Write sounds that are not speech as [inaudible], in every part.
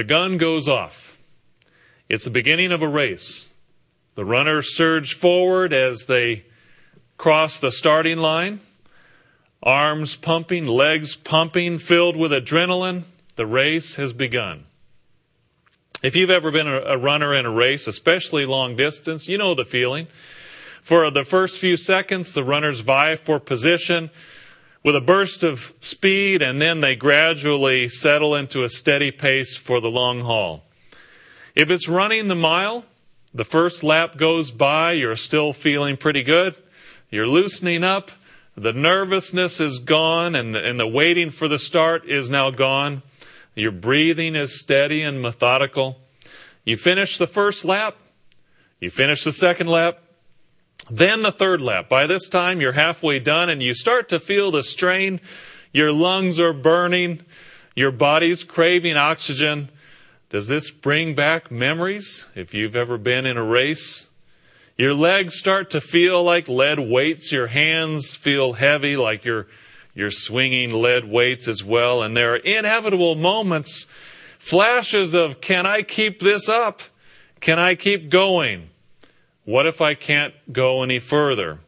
The gun goes off. It's the beginning of a race. The runners surge forward as they cross the starting line, arms pumping, legs pumping, filled with adrenaline. The race has begun. If you've ever been a runner in a race, especially long distance, you know the feeling. For the first few seconds, the runners vie for position with a burst of speed, and then they gradually settle into a steady pace for the long haul. If it's running the mile, the first lap goes by, you're still feeling pretty good. You're loosening up. The nervousness is gone, and the, and the waiting for the start is now gone. Your breathing is steady and methodical. You finish the first lap. You finish the second lap. Then the third lap. By this time, you're halfway done and you start to feel the strain. Your lungs are burning. Your body's craving oxygen. Does this bring back memories if you've ever been in a race? Your legs start to feel like lead weights. Your hands feel heavy like you're, you're swinging lead weights as well. And there are inevitable moments, flashes of, can I keep this up? Can I keep going? What if I can't go any further?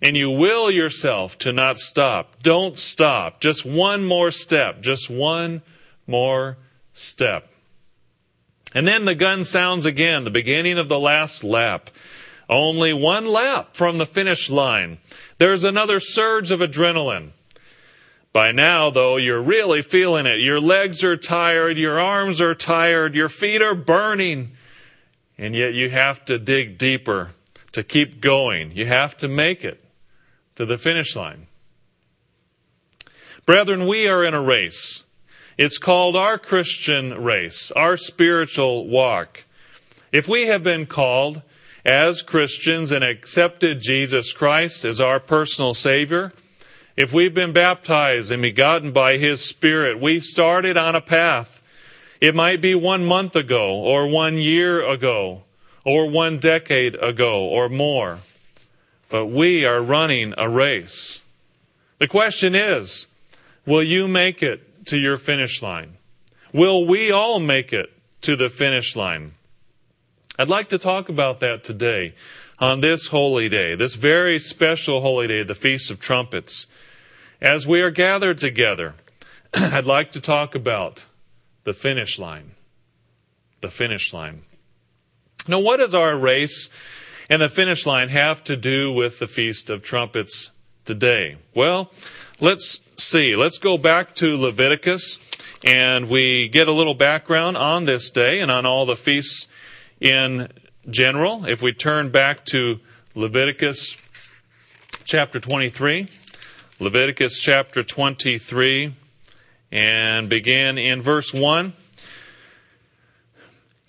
And you will yourself to not stop. Don't stop. Just one more step. Just one more step. And then the gun sounds again, the beginning of the last lap. Only one lap from the finish line. There's another surge of adrenaline. By now, though, you're really feeling it. Your legs are tired, your arms are tired, your feet are burning. And yet you have to dig deeper to keep going. You have to make it to the finish line. Brethren, we are in a race. It's called our Christian race, our spiritual walk. If we have been called as Christians and accepted Jesus Christ as our personal Savior, if we've been baptized and begotten by His Spirit, we've started on a path it might be one month ago, or one year ago, or one decade ago, or more. But we are running a race. The question is will you make it to your finish line? Will we all make it to the finish line? I'd like to talk about that today on this holy day, this very special holy day, the Feast of Trumpets. As we are gathered together, [clears throat] I'd like to talk about the finish line. The finish line. Now, what does our race and the finish line have to do with the Feast of Trumpets today? Well, let's see. Let's go back to Leviticus and we get a little background on this day and on all the feasts in general. If we turn back to Leviticus chapter 23, Leviticus chapter 23 and begin in verse 1.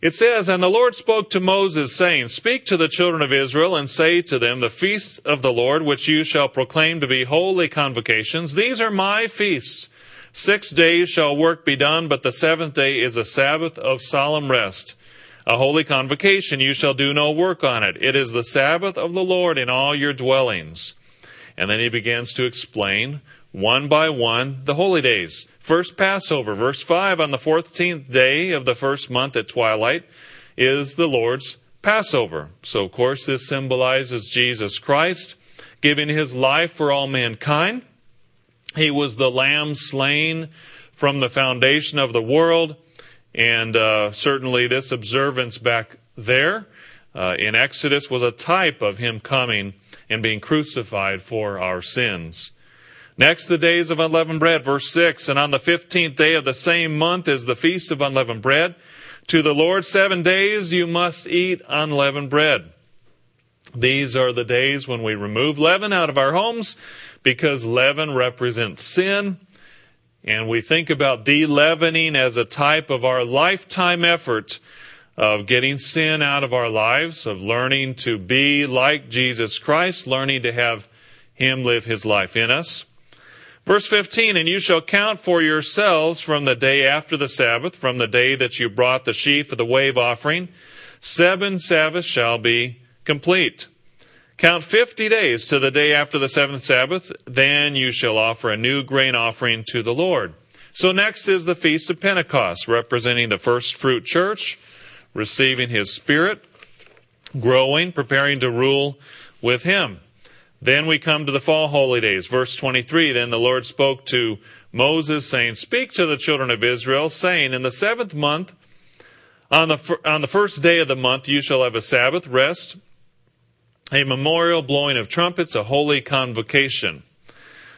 It says, And the Lord spoke to Moses, saying, Speak to the children of Israel, and say to them, The feasts of the Lord, which you shall proclaim to be holy convocations, these are my feasts. Six days shall work be done, but the seventh day is a Sabbath of solemn rest. A holy convocation, you shall do no work on it. It is the Sabbath of the Lord in all your dwellings. And then he begins to explain one by one the holy days. First Passover, verse 5 on the 14th day of the first month at twilight is the Lord's Passover. So, of course, this symbolizes Jesus Christ giving his life for all mankind. He was the lamb slain from the foundation of the world, and uh, certainly this observance back there uh, in Exodus was a type of him coming and being crucified for our sins. Next, the days of unleavened bread, verse 6. And on the fifteenth day of the same month is the feast of unleavened bread. To the Lord, seven days you must eat unleavened bread. These are the days when we remove leaven out of our homes because leaven represents sin. And we think about de-leavening as a type of our lifetime effort of getting sin out of our lives, of learning to be like Jesus Christ, learning to have Him live His life in us. Verse 15, and you shall count for yourselves from the day after the Sabbath, from the day that you brought the sheaf of the wave offering, seven Sabbaths shall be complete. Count fifty days to the day after the seventh Sabbath, then you shall offer a new grain offering to the Lord. So next is the Feast of Pentecost, representing the first fruit church, receiving his spirit, growing, preparing to rule with him. Then we come to the fall holy days. Verse 23, then the Lord spoke to Moses saying, Speak to the children of Israel, saying, In the seventh month, on the, on the first day of the month, you shall have a Sabbath rest, a memorial blowing of trumpets, a holy convocation.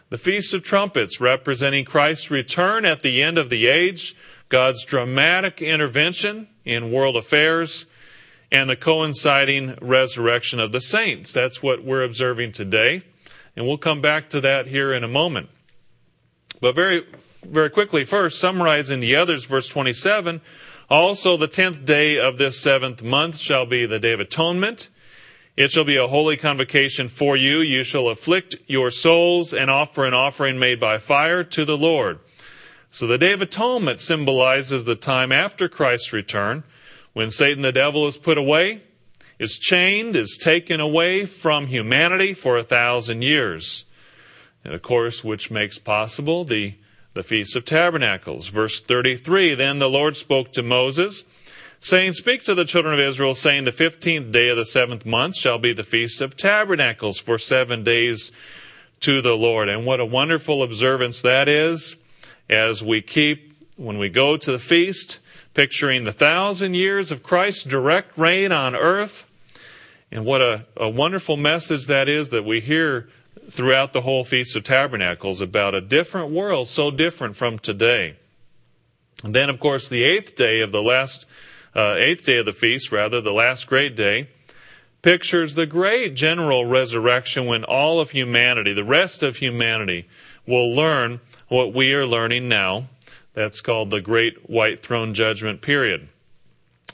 The Feast of Trumpets, representing Christ's return at the end of the age, God's dramatic intervention in world affairs, and the coinciding resurrection of the saints. That's what we're observing today. And we'll come back to that here in a moment. But very, very quickly, first, summarizing the others, verse 27. Also, the tenth day of this seventh month shall be the day of atonement. It shall be a holy convocation for you. You shall afflict your souls and offer an offering made by fire to the Lord. So the Day of Atonement symbolizes the time after Christ's return when Satan the devil is put away, is chained, is taken away from humanity for a thousand years. And of course, which makes possible the, the Feast of Tabernacles. Verse 33 Then the Lord spoke to Moses saying, Speak to the children of Israel, saying, The fifteenth day of the seventh month shall be the feast of tabernacles for seven days to the Lord. And what a wonderful observance that is as we keep, when we go to the feast, picturing the thousand years of Christ's direct reign on earth. And what a, a wonderful message that is that we hear throughout the whole Feast of Tabernacles about a different world, so different from today. And then, of course, the eighth day of the last uh, eighth day of the feast, rather, the last great day, pictures the great general resurrection when all of humanity, the rest of humanity, will learn what we are learning now. That's called the Great White Throne Judgment period.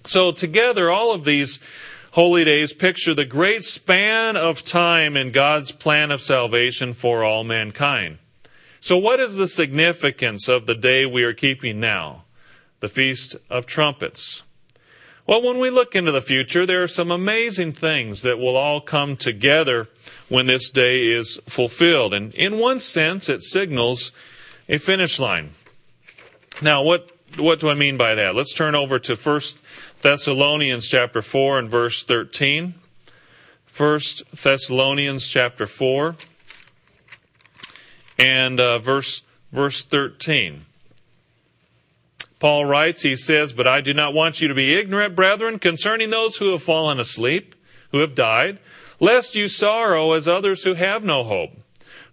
So, together, all of these holy days picture the great span of time in God's plan of salvation for all mankind. So, what is the significance of the day we are keeping now? The Feast of Trumpets. Well, when we look into the future, there are some amazing things that will all come together when this day is fulfilled. And in one sense, it signals a finish line. Now, what, what do I mean by that? Let's turn over to 1 Thessalonians chapter 4 and verse 13. 1 Thessalonians chapter 4 and uh, verse, verse 13. Paul writes, he says, But I do not want you to be ignorant, brethren, concerning those who have fallen asleep, who have died, lest you sorrow as others who have no hope.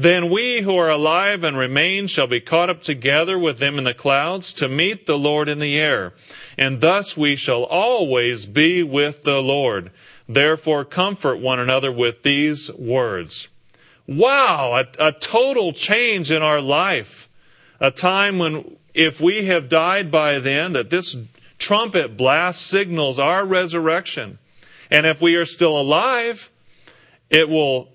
Then we who are alive and remain shall be caught up together with them in the clouds to meet the Lord in the air. And thus we shall always be with the Lord. Therefore comfort one another with these words. Wow, a, a total change in our life. A time when if we have died by then, that this trumpet blast signals our resurrection. And if we are still alive, it will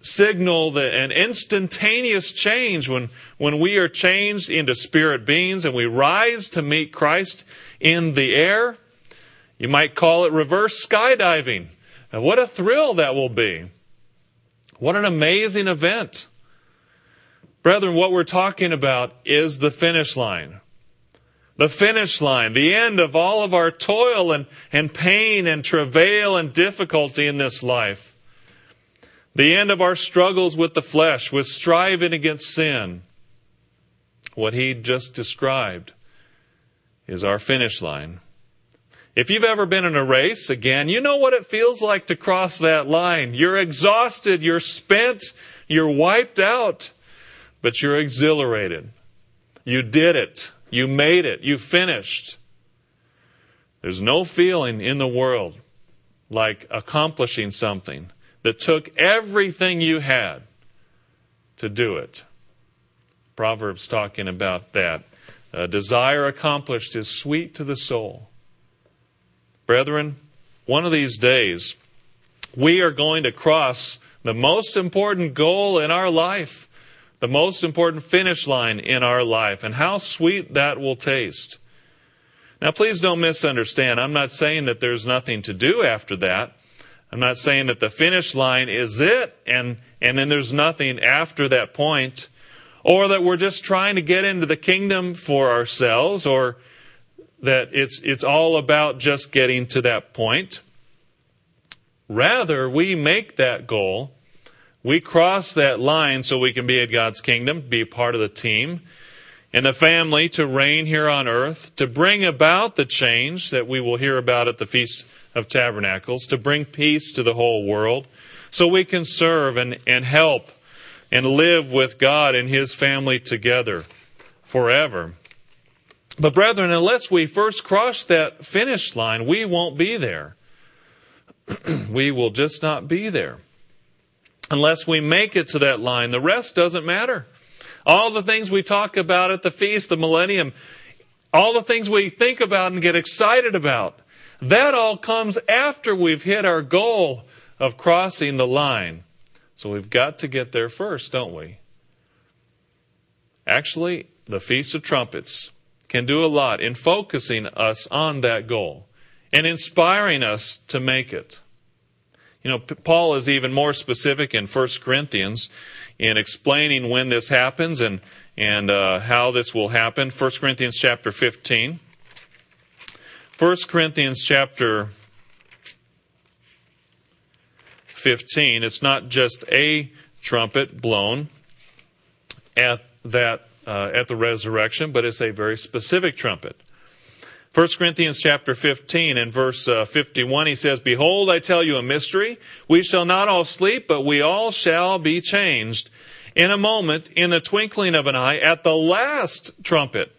signal the, an instantaneous change when, when we are changed into spirit beings and we rise to meet Christ in the air. You might call it reverse skydiving. And what a thrill that will be. What an amazing event. Brethren, what we're talking about is the finish line. The finish line, the end of all of our toil and, and pain and travail and difficulty in this life. The end of our struggles with the flesh, with striving against sin. What he just described is our finish line. If you've ever been in a race, again, you know what it feels like to cross that line. You're exhausted, you're spent, you're wiped out but you're exhilarated. You did it. You made it. You finished. There's no feeling in the world like accomplishing something that took everything you had to do it. Proverbs talking about that a desire accomplished is sweet to the soul. Brethren, one of these days, we are going to cross the most important goal in our life, the most important finish line in our life, and how sweet that will taste. Now, please don't misunderstand. I'm not saying that there's nothing to do after that. I'm not saying that the finish line is it and, and then there's nothing after that point, or that we're just trying to get into the kingdom for ourselves, or that it's, it's all about just getting to that point. Rather, we make that goal. We cross that line so we can be in God's kingdom, be part of the team, and the family to reign here on earth, to bring about the change that we will hear about at the Feast of Tabernacles, to bring peace to the whole world, so we can serve and, and help and live with God and His family together forever. But brethren, unless we first cross that finish line, we won't be there. [clears throat] we will just not be there. Unless we make it to that line, the rest doesn't matter. All the things we talk about at the feast, the millennium, all the things we think about and get excited about, that all comes after we've hit our goal of crossing the line. So we've got to get there first, don't we? Actually, the Feast of Trumpets can do a lot in focusing us on that goal and inspiring us to make it. You know, Paul is even more specific in 1 Corinthians in explaining when this happens and, and uh, how this will happen. 1 Corinthians chapter 15. 1 Corinthians chapter 15, it's not just a trumpet blown at that uh, at the resurrection, but it's a very specific trumpet. 1 Corinthians chapter 15 and verse uh, 51, he says, Behold, I tell you a mystery. We shall not all sleep, but we all shall be changed in a moment, in the twinkling of an eye, at the last trumpet.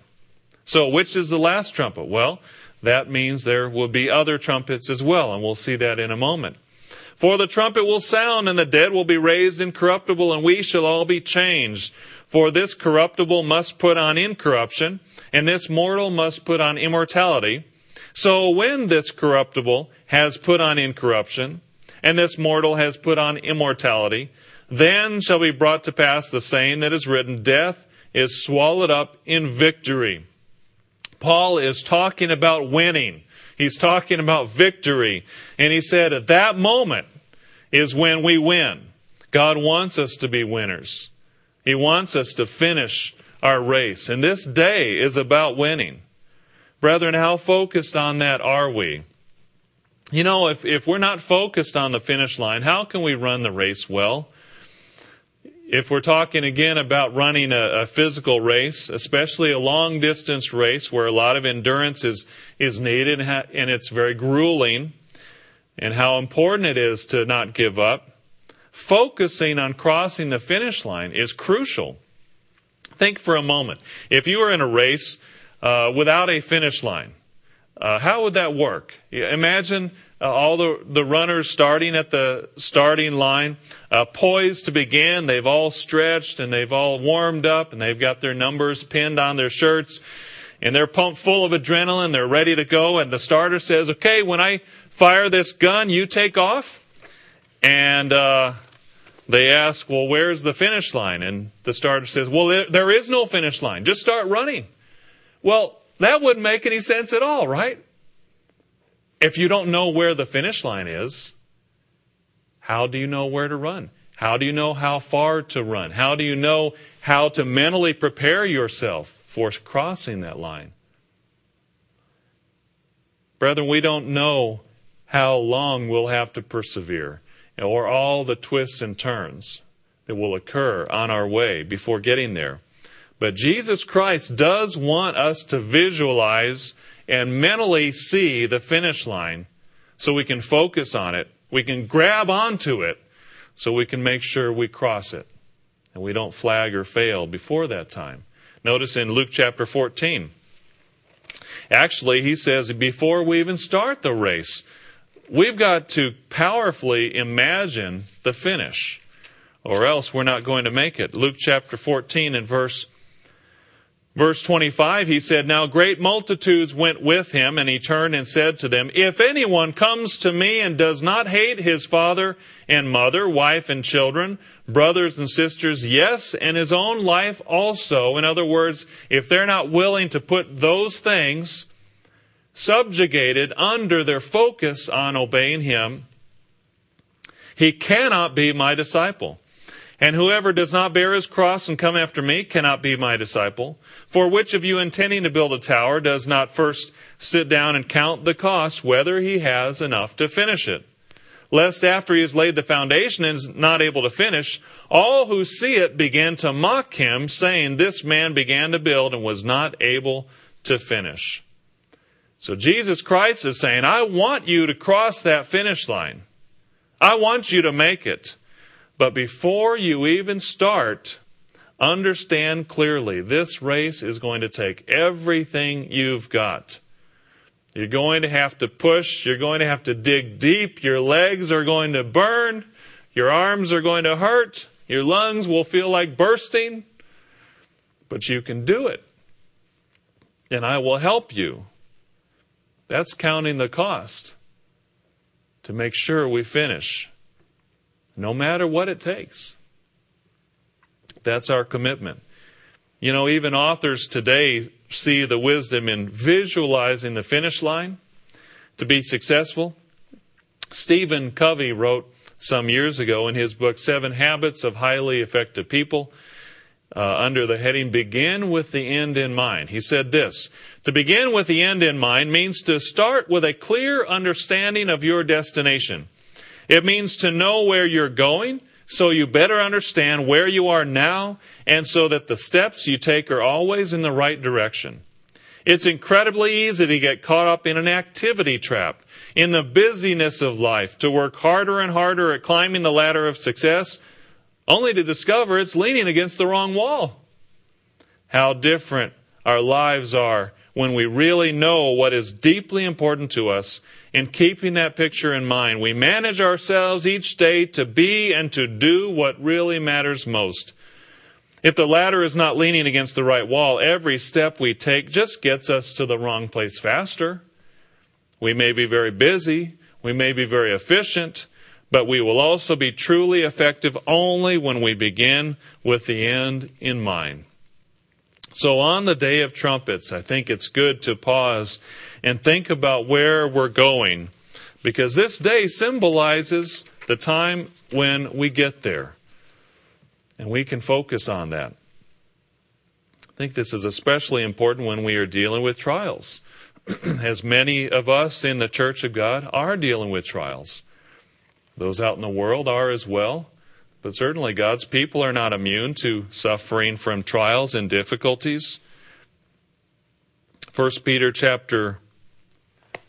So, which is the last trumpet? Well, that means there will be other trumpets as well, and we'll see that in a moment. For the trumpet will sound, and the dead will be raised incorruptible, and we shall all be changed. For this corruptible must put on incorruption, and this mortal must put on immortality. So when this corruptible has put on incorruption, and this mortal has put on immortality, then shall be brought to pass the saying that is written, Death is swallowed up in victory. Paul is talking about winning. He's talking about victory. And he said, at that moment is when we win. God wants us to be winners. He wants us to finish our race. And this day is about winning. Brethren, how focused on that are we? You know, if, if we're not focused on the finish line, how can we run the race well? If we're talking again about running a, a, physical race, especially a long distance race where a lot of endurance is, is needed and, ha- and it's very grueling, and how important it is to not give up, focusing on crossing the finish line is crucial. Think for a moment. If you were in a race uh, without a finish line, uh, how would that work? Imagine uh, all the, the runners starting at the starting line, uh, poised to begin. They've all stretched and they've all warmed up and they've got their numbers pinned on their shirts and they're pumped full of adrenaline. They're ready to go. And the starter says, okay, when I fire this gun, you take off. And, uh, they ask, well, where's the finish line? And the starter says, well, there is no finish line. Just start running. Well, that wouldn't make any sense at all, right? If you don't know where the finish line is, how do you know where to run? How do you know how far to run? How do you know how to mentally prepare yourself for crossing that line? Brethren, we don't know how long we'll have to persevere or all the twists and turns that will occur on our way before getting there. But Jesus Christ does want us to visualize and mentally see the finish line so we can focus on it. We can grab onto it so we can make sure we cross it and we don't flag or fail before that time. Notice in Luke chapter 14. Actually, he says before we even start the race, we've got to powerfully imagine the finish, or else we're not going to make it. Luke chapter 14 and verse Verse 25, he said, Now great multitudes went with him, and he turned and said to them, If anyone comes to me and does not hate his father and mother, wife and children, brothers and sisters, yes, and his own life also, in other words, if they're not willing to put those things subjugated under their focus on obeying him, he cannot be my disciple. And whoever does not bear his cross and come after me cannot be my disciple. For which of you intending to build a tower does not first sit down and count the cost, whether he has enough to finish it? Lest after he has laid the foundation and is not able to finish, all who see it begin to mock him, saying, This man began to build and was not able to finish. So Jesus Christ is saying, I want you to cross that finish line. I want you to make it. But before you even start, understand clearly this race is going to take everything you've got. You're going to have to push. You're going to have to dig deep. Your legs are going to burn. Your arms are going to hurt. Your lungs will feel like bursting. But you can do it. And I will help you. That's counting the cost to make sure we finish no matter what it takes. That's our commitment. You know, even authors today see the wisdom in visualizing the finish line to be successful. Stephen Covey wrote some years ago in his book, Seven Habits of Highly Effective People, uh, under the heading Begin with the End in Mind. He said this To begin with the end in mind means to start with a clear understanding of your destination. It means to know where you're going so you better understand where you are now and so that the steps you take are always in the right direction. It's incredibly easy to get caught up in an activity trap, in the busyness of life, to work harder and harder at climbing the ladder of success, only to discover it's leaning against the wrong wall. How different our lives are when we really know what is deeply important to us and keeping that picture in mind, we manage ourselves each day to be and to do what really matters most. If the ladder is not leaning against the right wall, every step we take just gets us to the wrong place faster. We may be very busy, we may be very efficient, but we will also be truly effective only when we begin with the end in mind. So on the day of trumpets, I think it's good to pause and think about where we're going because this day symbolizes the time when we get there. And we can focus on that. I think this is especially important when we are dealing with trials, [clears throat] as many of us in the Church of God are dealing with trials. Those out in the world are as well. But certainly God's people are not immune to suffering from trials and difficulties. 1 Peter chapter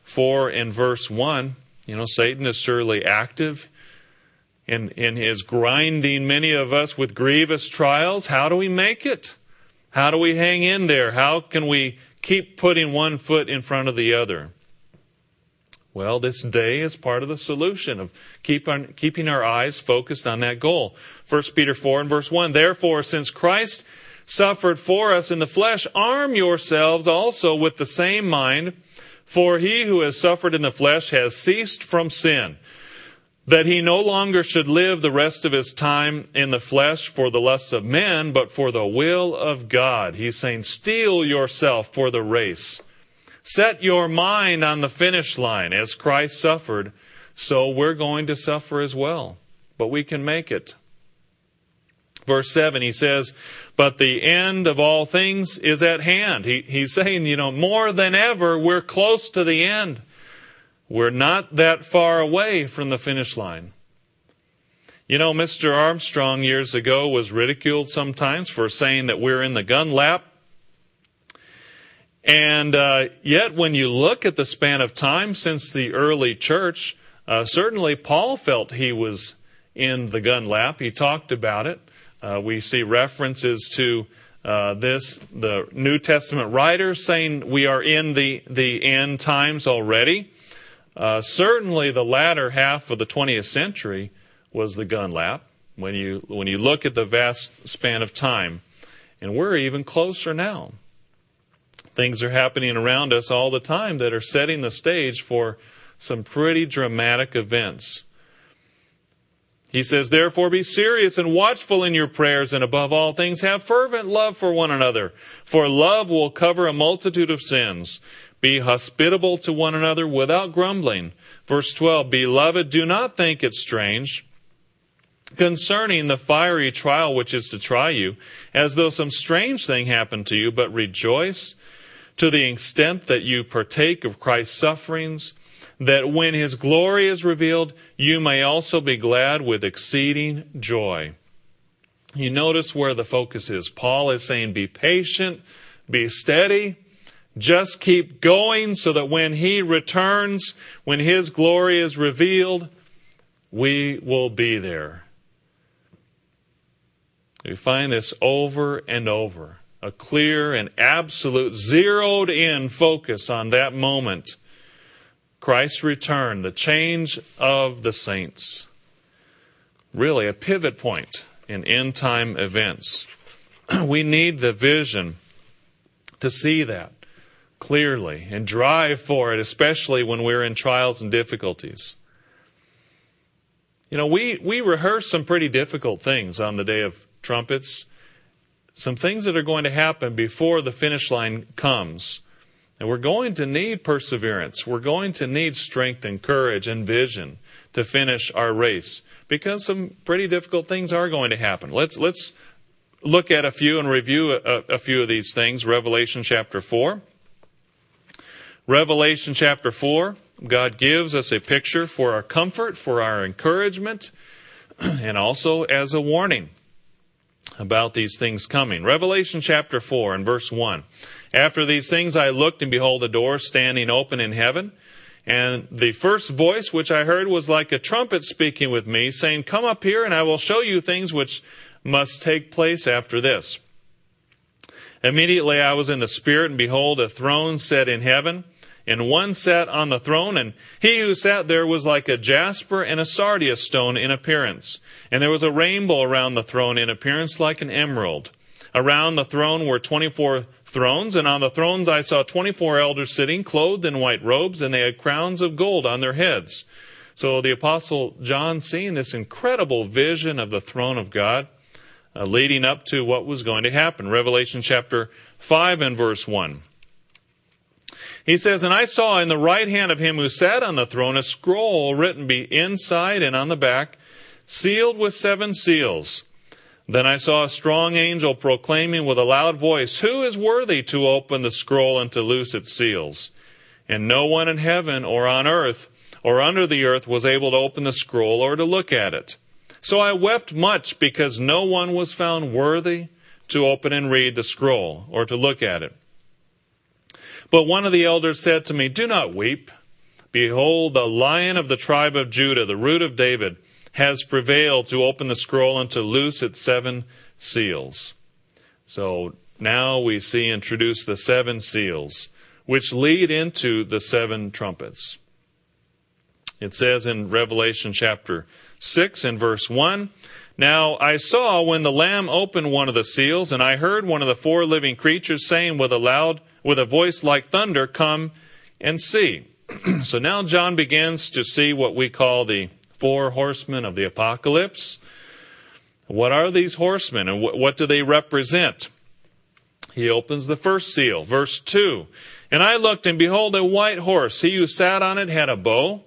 4 and verse 1, you know, Satan is surely active in, in his grinding many of us with grievous trials. How do we make it? How do we hang in there? How can we keep putting one foot in front of the other? Well, this day is part of the solution of keep on, keeping our eyes focused on that goal. 1 Peter 4 and verse 1. Therefore, since Christ suffered for us in the flesh, arm yourselves also with the same mind, for he who has suffered in the flesh has ceased from sin, that he no longer should live the rest of his time in the flesh for the lusts of men, but for the will of God. He's saying, steel yourself for the race Set your mind on the finish line. As Christ suffered, so we're going to suffer as well. But we can make it. Verse 7, he says, But the end of all things is at hand. He, he's saying, you know, more than ever, we're close to the end. We're not that far away from the finish line. You know, Mr. Armstrong years ago was ridiculed sometimes for saying that we're in the gun lap and uh, yet, when you look at the span of time since the early church, uh, certainly Paul felt he was in the gun lap. He talked about it. Uh, we see references to uh, this, the New Testament writers saying we are in the, the end times already. Uh, certainly, the latter half of the 20th century was the gun lap when you, when you look at the vast span of time. And we're even closer now. Things are happening around us all the time that are setting the stage for some pretty dramatic events. He says, Therefore be serious and watchful in your prayers, and above all things have fervent love for one another, for love will cover a multitude of sins. Be hospitable to one another without grumbling. Verse 12, Beloved, do not think it strange concerning the fiery trial which is to try you, as though some strange thing happened to you, but rejoice to the extent that you partake of Christ's sufferings that when his glory is revealed, you may also be glad with exceeding joy. You notice where the focus is. Paul is saying, be patient, be steady, just keep going so that when he returns, when his glory is revealed, we will be there. We find this over and over. A clear and absolute zeroed in focus on that moment Christ's return, the change of the saints. Really a pivot point in end time events. [clears throat] we need the vision to see that clearly and drive for it, especially when we're in trials and difficulties. You know, we, we rehearse some pretty difficult things on the day of trumpets, some things that are going to happen before the finish line comes. And we're going to need perseverance. We're going to need strength and courage and vision to finish our race because some pretty difficult things are going to happen. Let's, let's look at a few and review a, a few of these things. Revelation chapter 4. Revelation chapter 4, God gives us a picture for our comfort, for our encouragement, [clears throat] and also as a warning about these things coming. Revelation chapter 4 and verse 1. After these things I looked, and behold, a door standing open in heaven. And the first voice which I heard was like a trumpet speaking with me, saying, Come up here, and I will show you things which must take place after this. Immediately I was in the Spirit, and behold, a throne set in heaven, and one sat on the throne, and he who sat there was like a jasper and a sardius stone in appearance. And there was a rainbow around the throne in appearance like an emerald. Around the throne were 24 thrones, and on the thrones I saw 24 elders sitting, clothed in white robes, and they had crowns of gold on their heads. So the Apostle John, seeing this incredible vision of the throne of God, uh, leading up to what was going to happen. Revelation chapter 5 and verse 1. He says, And I saw in the right hand of him who sat on the throne a scroll written be inside and on the back, sealed with seven seals. Then I saw a strong angel proclaiming with a loud voice, Who is worthy to open the scroll and to loose its seals? And no one in heaven or on earth or under the earth was able to open the scroll or to look at it. So I wept much because no one was found worthy to open and read the scroll or to look at it. But one of the elders said to me, Do not weep. Behold, the lion of the tribe of Judah, the root of David, has prevailed to open the scroll and to loose its seven seals. So now we see introduced the seven seals, which lead into the seven trumpets. It says in Revelation chapter 6 and verse 1 Now I saw when the Lamb opened one of the seals, and I heard one of the four living creatures saying with a loud, with a voice like thunder, Come and see. [clears throat] so now John begins to see what we call the four horsemen of the apocalypse. What are these horsemen and what do they represent? He opens the first seal, verse 2. And I looked, and behold, a white horse. He who sat on it had a bow,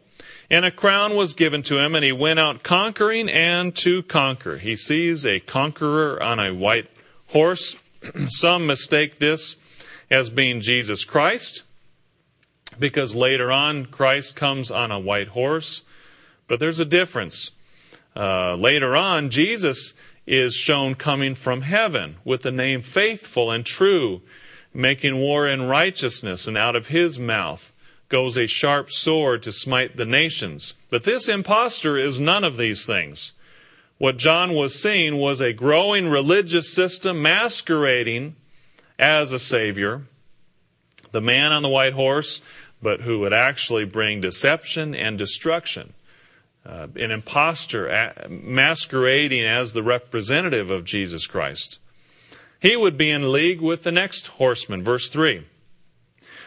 and a crown was given to him, and he went out conquering and to conquer. He sees a conqueror on a white horse. [clears throat] Some mistake this as being Jesus Christ, because later on Christ comes on a white horse. But there's a difference. Uh, later on, Jesus is shown coming from heaven with the name faithful and true, making war in righteousness, and out of his mouth goes a sharp sword to smite the nations. But this impostor is none of these things. What John was seeing was a growing religious system masquerading as a savior, the man on the white horse, but who would actually bring deception and destruction uh, an impostor masquerading as the representative of Jesus Christ. He would be in league with the next horseman. Verse 3.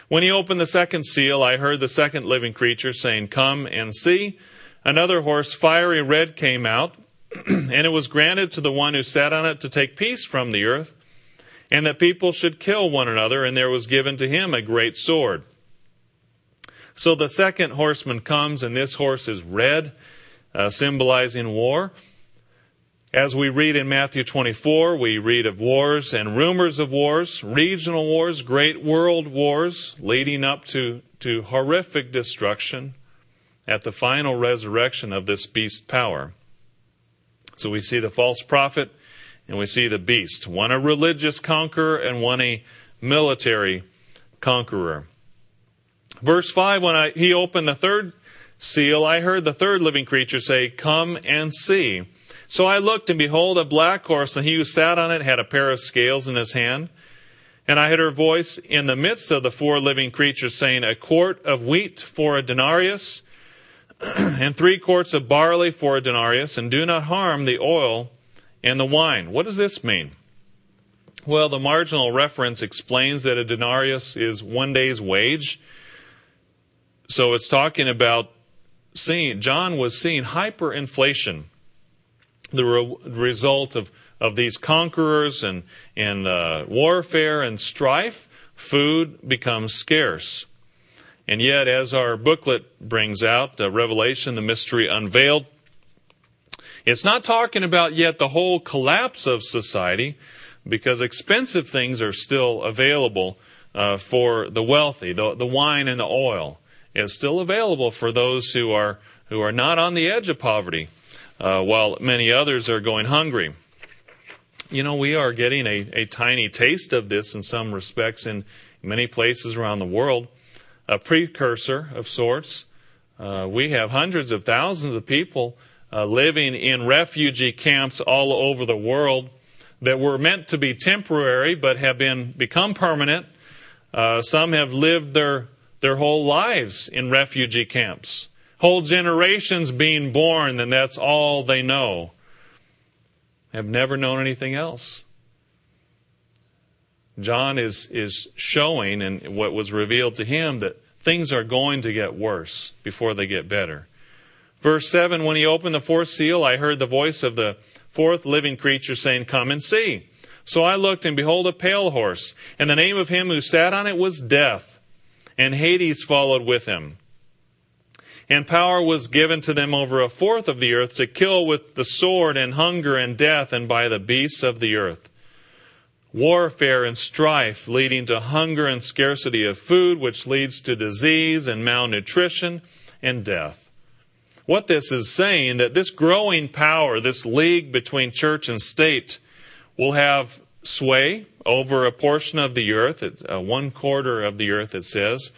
When he opened the second seal, I heard the second living creature saying, Come and see. Another horse, fiery red, came out, [clears throat] and it was granted to the one who sat on it to take peace from the earth, and that people should kill one another, and there was given to him a great sword. So the second horseman comes, and this horse is red, uh, symbolizing war. As we read in Matthew 24, we read of wars and rumors of wars, regional wars, great world wars, leading up to, to horrific destruction at the final resurrection of this beast power. So we see the false prophet and we see the beast, one a religious conqueror and one a military conqueror. Verse 5 When I, he opened the third seal, I heard the third living creature say, Come and see. So I looked, and behold, a black horse, and he who sat on it had a pair of scales in his hand. And I heard her voice in the midst of the four living creatures saying, A quart of wheat for a denarius, [clears throat] and three quarts of barley for a denarius, and do not harm the oil and the wine. What does this mean? Well, the marginal reference explains that a denarius is one day's wage. So it's talking about seeing, John was seeing hyperinflation the re- result of, of these conquerors and, and uh, warfare and strife, food becomes scarce. And yet, as our booklet brings out, uh, Revelation, the mystery unveiled, it's not talking about yet the whole collapse of society because expensive things are still available uh, for the wealthy. The, the wine and the oil is still available for those who are, who are not on the edge of poverty uh, while many others are going hungry. You know, we are getting a, a tiny taste of this in some respects in many places around the world, a precursor of sorts. Uh, we have hundreds of thousands of people uh, living in refugee camps all over the world that were meant to be temporary but have been become permanent. Uh, some have lived their their whole lives in refugee camps whole generations being born, and that's all they know. Have never known anything else. John is, is showing, and what was revealed to him, that things are going to get worse before they get better. Verse 7 When he opened the fourth seal, I heard the voice of the fourth living creature saying, Come and see. So I looked, and behold, a pale horse, and the name of him who sat on it was Death, and Hades followed with him and power was given to them over a fourth of the earth to kill with the sword and hunger and death and by the beasts of the earth. Warfare and strife leading to hunger and scarcity of food, which leads to disease and malnutrition and death. What this is saying that this growing power, this league between church and state, will have sway over a portion of the earth, uh, one quarter of the earth, it says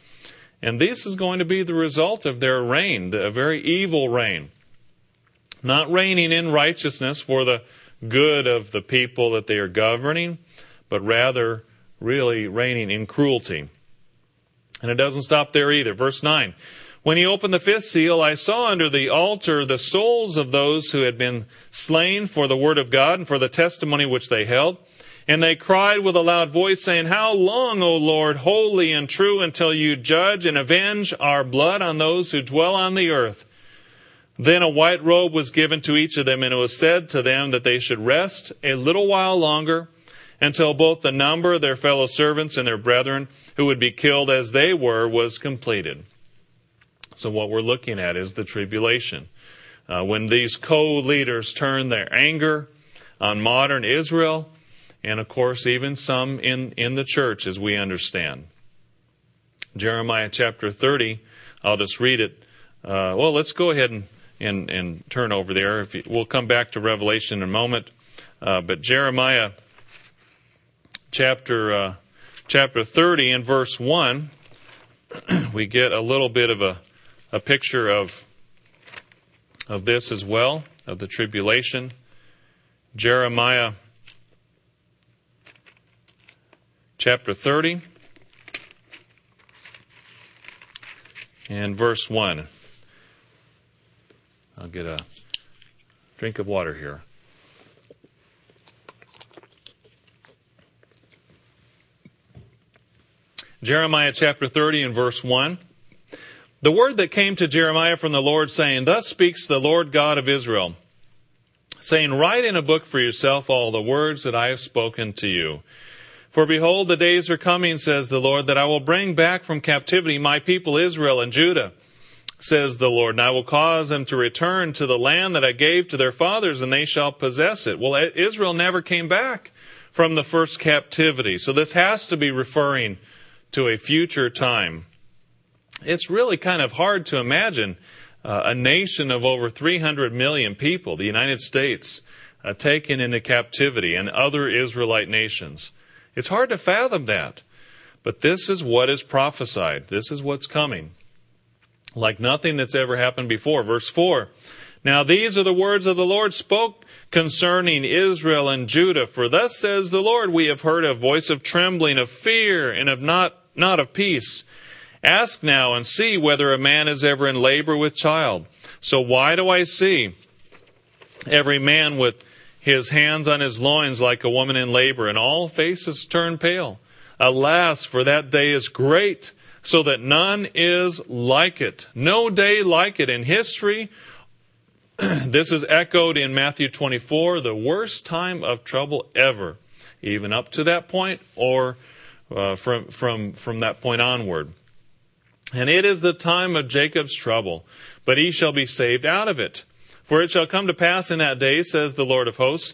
and this is going to be the result of their reign, a very evil reign. Not reigning in righteousness for the good of the people that they are governing, but rather really reigning in cruelty. And it doesn't stop there either. Verse 9. When he opened the fifth seal, I saw under the altar the souls of those who had been slain for the word of God and for the testimony which they held. And they cried with a loud voice, saying, How long, O Lord, holy and true, until you judge and avenge our blood on those who dwell on the earth? Then a white robe was given to each of them, and it was said to them that they should rest a little while longer until both the number of their fellow servants and their brethren who would be killed as they were was completed. So, what we're looking at is the tribulation. Uh, when these co leaders turn their anger on modern Israel, and of course, even some in, in the church, as we understand. Jeremiah chapter 30, I'll just read it. Uh, well, let's go ahead and, and, and turn over there. You, we'll come back to Revelation in a moment. Uh, but Jeremiah chapter, uh, chapter 30 and verse 1, [clears throat] we get a little bit of a, a picture of, of this as well, of the tribulation. Jeremiah chapter 30 and verse 1. I'll get a drink of water here. Jeremiah chapter 30 and verse 1. The word that came to Jeremiah from the Lord saying, Thus speaks the Lord God of Israel, saying, Write in a book for yourself all the words that I have spoken to you. For behold, the days are coming, says the Lord, that I will bring back from captivity my people Israel and Judah, says the Lord, and I will cause them to return to the land that I gave to their fathers, and they shall possess it. Well, Israel never came back from the first captivity. So this has to be referring to a future time. It's really kind of hard to imagine uh, a nation of over 300 million people, the United States, uh, taken into captivity and other Israelite nations. It's hard to fathom that. But this is what is prophesied. This is what's coming. Like nothing that's ever happened before. Verse 4. Now these are the words of the Lord spoke concerning Israel and Judah. For thus says the Lord, we have heard a voice of trembling, of fear, and of not, not of peace. Ask now and see whether a man is ever in labor with child. So why do I see every man with his hands on his loins like a woman in labor, and all faces turn pale? Alas, for that day is great, so that none is like it. No day like it in history. [clears throat] this is echoed in Matthew 24, the worst time of trouble ever, even up to that point or uh, from, from, from that point onward. And it is the time of Jacob's trouble, but he shall be saved out of it. For it shall come to pass in that day, says the Lord of hosts,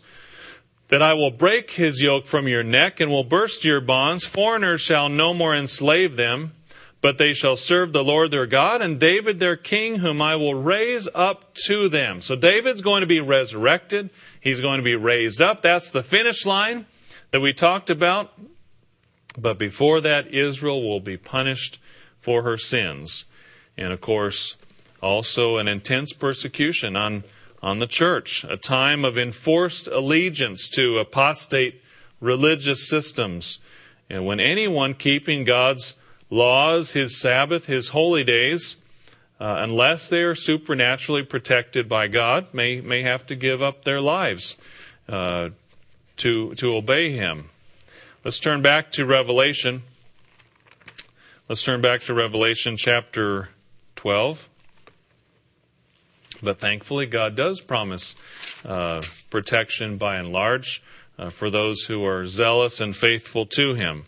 that I will break his yoke from your neck and will burst your bonds. Foreigners shall no more enslave them, but they shall serve the Lord their God and David their king, whom I will raise up to them. So David's going to be resurrected. He's going to be raised up. That's the finish line that we talked about. But before that, Israel will be punished for her sins. And of course, also an intense persecution on, on the church, a time of enforced allegiance to apostate religious systems. And when anyone keeping God's laws, his Sabbath, his holy days, uh, unless they are supernaturally protected by God, may, may have to give up their lives uh, to, to obey him. Let's turn back to Revelation. Let's turn back to Revelation chapter 12. But thankfully, God does promise uh, protection by and large uh, for those who are zealous and faithful to Him.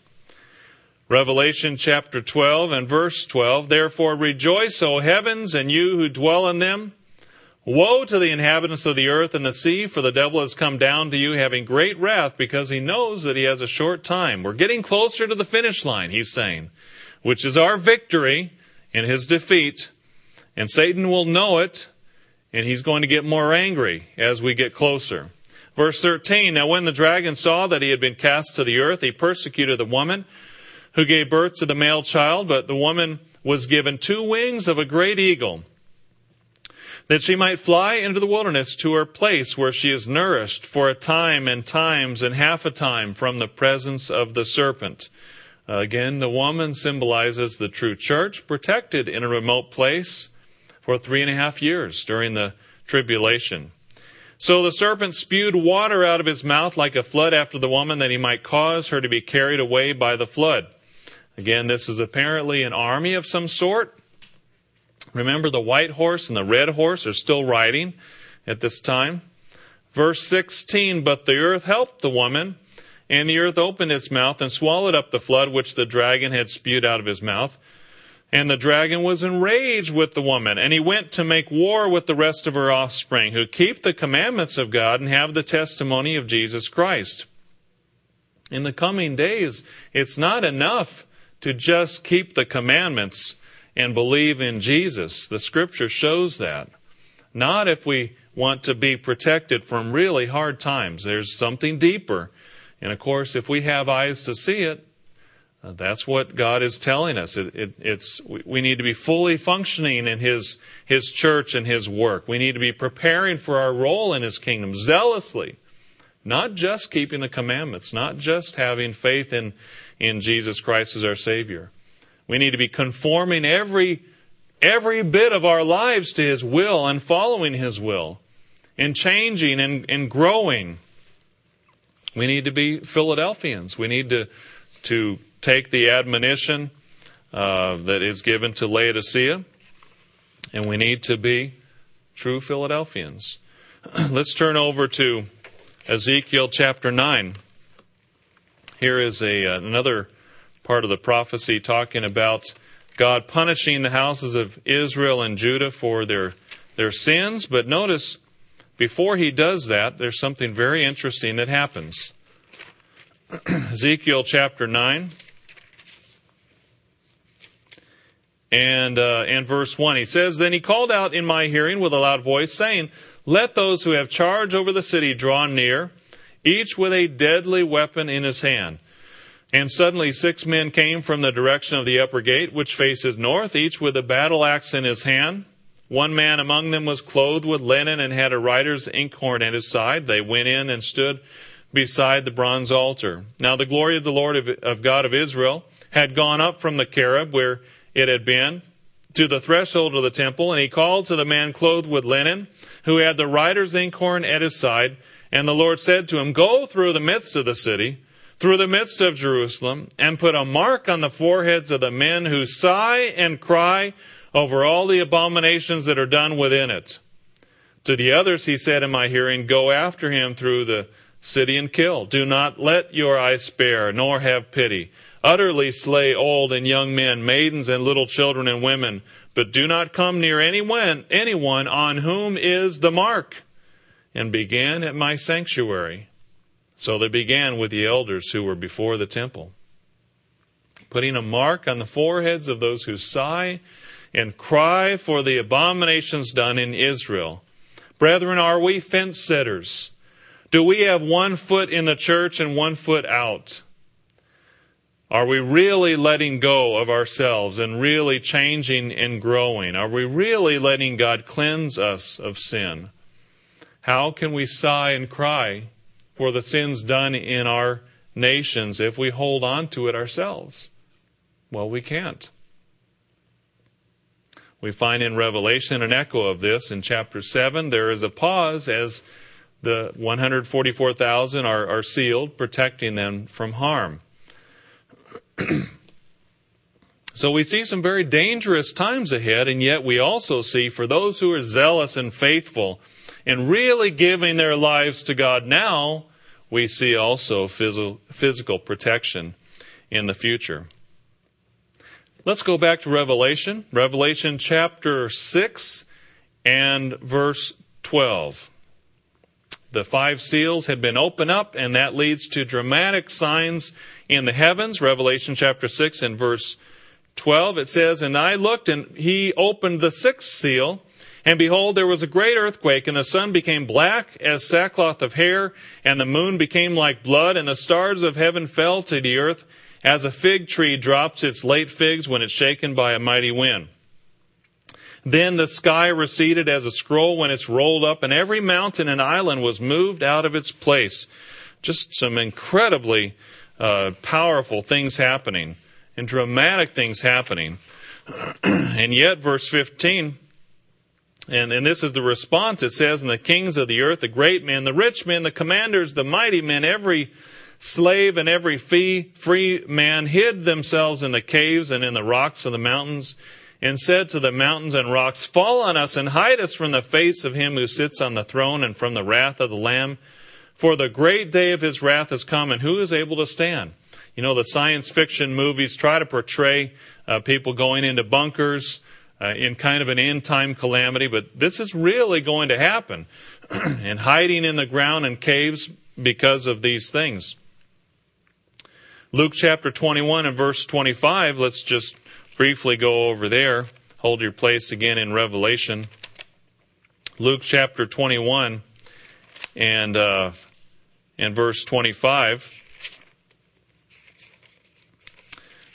Revelation chapter 12 and verse 12 Therefore rejoice, O heavens, and you who dwell in them. Woe to the inhabitants of the earth and the sea, for the devil has come down to you having great wrath because he knows that he has a short time. We're getting closer to the finish line, he's saying which is our victory in his defeat. And Satan will know it, and he's going to get more angry as we get closer. Verse 13 Now when the dragon saw that he had been cast to the earth, he persecuted the woman who gave birth to the male child, but the woman was given two wings of a great eagle, that she might fly into the wilderness to her place where she is nourished for a time and times and half a time from the presence of the serpent. Again, the woman symbolizes the true church, protected in a remote place for three and a half years during the tribulation. So the serpent spewed water out of his mouth like a flood after the woman, that he might cause her to be carried away by the flood. Again, this is apparently an army of some sort. Remember, the white horse and the red horse are still riding at this time. Verse 16 But the earth helped the woman and the earth opened its mouth and swallowed up the flood which the dragon had spewed out of his mouth. And the dragon was enraged with the woman, and he went to make war with the rest of her offspring, who keep the commandments of God and have the testimony of Jesus Christ. In the coming days, it's not enough to just keep the commandments and believe in Jesus. The scripture shows that. Not if we want to be protected from really hard times. There's something deeper and of course, if we have eyes to see it, uh, that's what God is telling us. It, it, it's we need to be fully functioning in His His church and His work. We need to be preparing for our role in His kingdom zealously, not just keeping the commandments, not just having faith in in Jesus Christ as our Savior. We need to be conforming every every bit of our lives to His will and following His will, and changing and, and growing we need to be Philadelphians. We need to, to take the admonition uh, that is given to Laodicea, and we need to be true Philadelphians. [clears throat] Let's turn over to Ezekiel chapter 9. Here is a, uh, another part of the prophecy talking about God punishing the houses of Israel and Judah for their, their sins. But notice, before he does that, there's something very interesting that happens. [clears throat] Ezekiel chapter 9 and, uh, and verse 1. He says, Then he called out in my hearing with a loud voice, saying, Let those who have charge over the city draw near, each with a deadly weapon in his hand. And suddenly six men came from the direction of the upper gate, which faces north, each with a battle axe in his hand. One man among them was clothed with linen and had a writer's inkhorn at his side. They went in and stood beside the bronze altar. Now the glory of the Lord of, of God of Israel had gone up from the cherub where it had been to the threshold of the temple, and he called to the man clothed with linen, who had the writer's inkhorn at his side. And the Lord said to him, Go through the midst of the city through the midst of Jerusalem and put a mark on the foreheads of the men who sigh and cry over all the abominations that are done within it. To the others he said in my hearing, Go after him through the city and kill. Do not let your eyes spare, nor have pity. Utterly slay old and young men, maidens and little children and women, but do not come near anyone, anyone on whom is the mark. And begin at my sanctuary. So they began with the elders who were before the temple, putting a mark on the foreheads of those who sigh and cry for the abominations done in Israel. Brethren, are we fence setters? Do we have one foot in the church and one foot out? Are we really letting go of ourselves and really changing and growing? Are we really letting God cleanse us of sin? How can we sigh and cry for the sins done in our nations if we hold on to it ourselves? Well, we can't. We find in Revelation an echo of this in chapter 7. There is a pause as the 144,000 are, are sealed, protecting them from harm. [clears throat] so we see some very dangerous times ahead, and yet we also see for those who are zealous and faithful, and really giving their lives to God now, we see also phys- physical protection in the future. Let's go back to Revelation, Revelation chapter 6 and verse 12. The five seals had been opened up, and that leads to dramatic signs in the heavens. Revelation chapter 6 and verse 12, it says, And I looked, and he opened the sixth seal, and behold, there was a great earthquake, and the sun became black as sackcloth of hair, and the moon became like blood, and the stars of heaven fell to the earth, as a fig tree drops its late figs when it's shaken by a mighty wind. Then the sky receded as a scroll when it's rolled up, and every mountain and island was moved out of its place. Just some incredibly uh, powerful things happening and dramatic things happening. [clears throat] and yet, verse 15 and, and this is the response. It says, And the kings of the earth, the great men, the rich men, the commanders, the mighty men, every slave and every fee, free man hid themselves in the caves and in the rocks of the mountains, and said to the mountains and rocks, Fall on us and hide us from the face of him who sits on the throne and from the wrath of the Lamb. For the great day of his wrath has come, and who is able to stand? You know, the science fiction movies try to portray uh, people going into bunkers, uh, in kind of an end time calamity, but this is really going to happen. [clears throat] and hiding in the ground and caves because of these things. Luke chapter 21 and verse 25, let's just briefly go over there. Hold your place again in Revelation. Luke chapter 21 and, uh, and verse 25.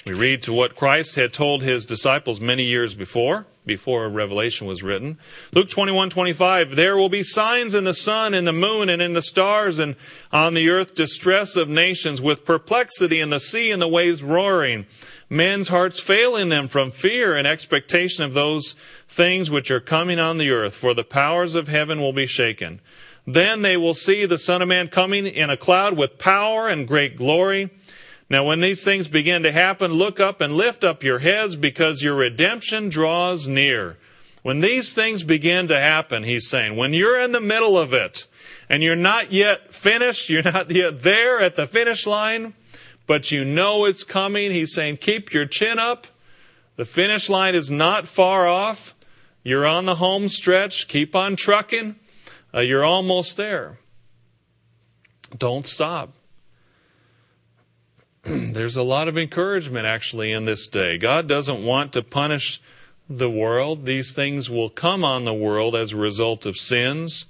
We read to what Christ had told his disciples many years before, before Revelation was written. Luke 21:25 There will be signs in the sun and the moon and in the stars and on the earth distress of nations with perplexity in the sea and the waves roaring men's hearts failing them from fear and expectation of those things which are coming on the earth for the powers of heaven will be shaken. Then they will see the son of man coming in a cloud with power and great glory. Now, when these things begin to happen, look up and lift up your heads because your redemption draws near. When these things begin to happen, he's saying, when you're in the middle of it and you're not yet finished, you're not yet there at the finish line, but you know it's coming, he's saying, keep your chin up. The finish line is not far off. You're on the home stretch. Keep on trucking. Uh, you're almost there. Don't stop. [clears throat] There's a lot of encouragement actually in this day. God doesn't want to punish the world. These things will come on the world as a result of sins.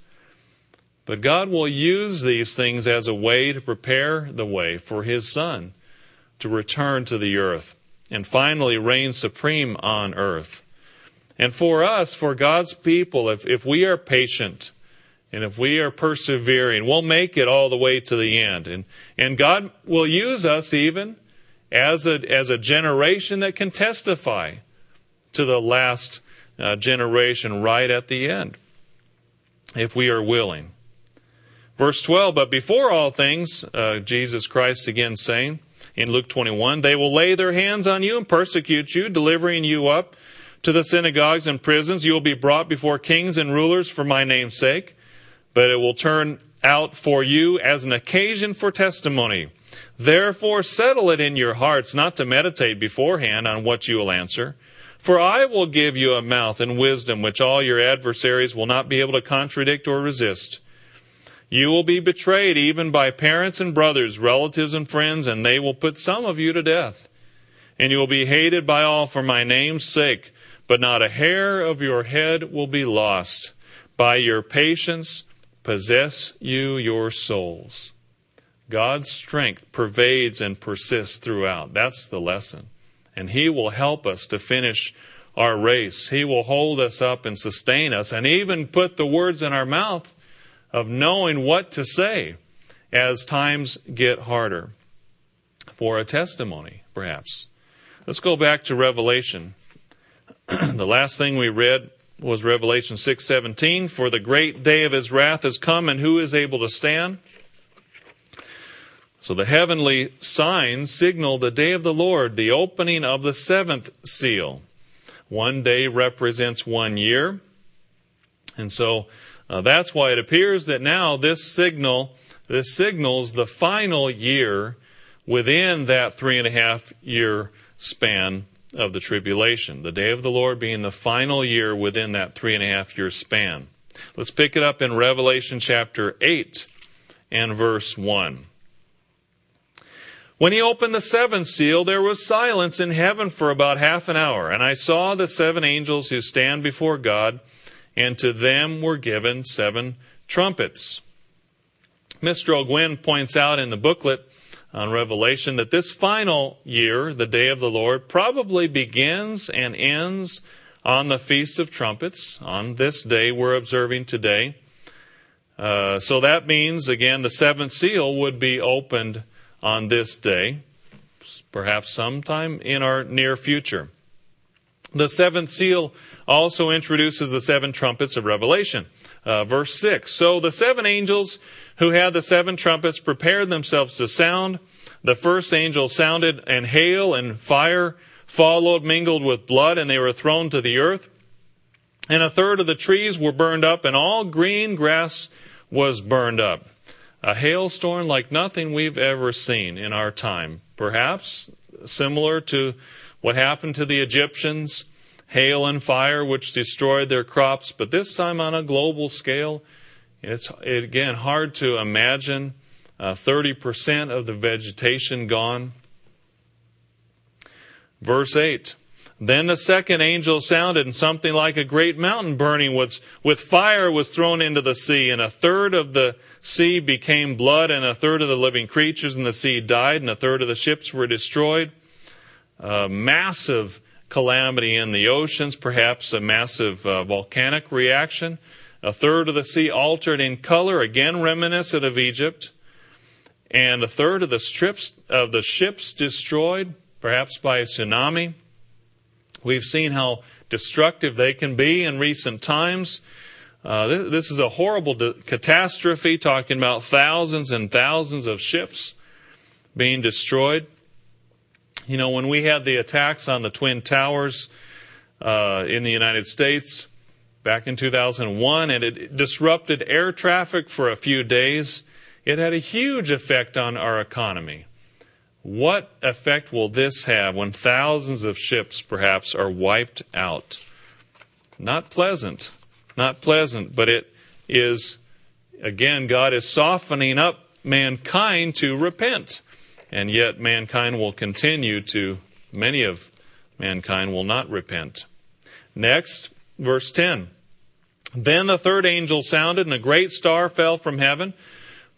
But God will use these things as a way to prepare the way for His Son to return to the earth and finally reign supreme on earth. And for us, for God's people, if, if we are patient and if we are persevering, we'll make it all the way to the end. And, and God will use us even as a, as a generation that can testify to the last uh, generation right at the end, if we are willing. Verse 12, but before all things, uh, Jesus Christ again saying in Luke 21, they will lay their hands on you and persecute you, delivering you up to the synagogues and prisons. You will be brought before kings and rulers for my name's sake, but it will turn out for you as an occasion for testimony. Therefore, settle it in your hearts not to meditate beforehand on what you will answer for I will give you a mouth and wisdom which all your adversaries will not be able to contradict or resist. You will be betrayed even by parents and brothers, relatives and friends, and they will put some of you to death. And you will be hated by all for my name's sake, but not a hair of your head will be lost. By your patience, possess you your souls. God's strength pervades and persists throughout. That's the lesson and He will help us to finish our race. He will hold us up and sustain us, and even put the words in our mouth of knowing what to say as times get harder for a testimony, perhaps. Let's go back to Revelation. [clears throat] the last thing we read was Revelation 6:17, for the great day of his wrath has come and who is able to stand? So the heavenly signs signal the day of the Lord, the opening of the seventh seal. One day represents one year. And so uh, that's why it appears that now this signal, this signals the final year within that three and a half year span of the tribulation. The day of the Lord being the final year within that three and a half year span. Let's pick it up in Revelation chapter 8 and verse 1. When he opened the seventh seal, there was silence in heaven for about half an hour, and I saw the seven angels who stand before God, and to them were given seven trumpets. Mr. Ogwyn points out in the booklet on Revelation that this final year, the day of the Lord, probably begins and ends on the Feast of Trumpets, on this day we're observing today. Uh, so that means, again, the seventh seal would be opened on this day, perhaps sometime in our near future. The seventh seal also introduces the seven trumpets of Revelation. Uh, verse 6. So the seven angels who had the seven trumpets prepared themselves to sound. The first angel sounded, and hail and fire followed, mingled with blood, and they were thrown to the earth. And a third of the trees were burned up, and all green grass was burned up a hailstorm like nothing we've ever seen in our time. Perhaps similar to what happened to the Egyptians, hail and fire which destroyed their crops, but this time on a global scale. It's again hard to imagine uh, 30% of the vegetation gone. Verse 8 then the second angel sounded, and something like a great mountain burning with, with fire was thrown into the sea, and a third of the sea became blood, and a third of the living creatures in the sea died, and a third of the ships were destroyed. A massive calamity in the oceans, perhaps a massive uh, volcanic reaction. A third of the sea altered in color, again reminiscent of Egypt. And a third of the strips of the ships destroyed, perhaps by a tsunami. We've seen how destructive they can be in recent times. Uh, this, this, is a horrible de- catastrophe, talking about thousands and thousands of ships being destroyed. You know, when we had the attacks on the Twin Towers uh, in the United States back in 2001, and it disrupted air traffic for a few days, it had a huge effect on our economy. What effect will this have when thousands of ships perhaps are wiped out? Not pleasant. Not pleasant, but it is, again, God is softening up mankind to repent. And yet mankind will continue to, many of mankind will not repent. Next, verse 10. Then the third angel sounded, and a great star fell from heaven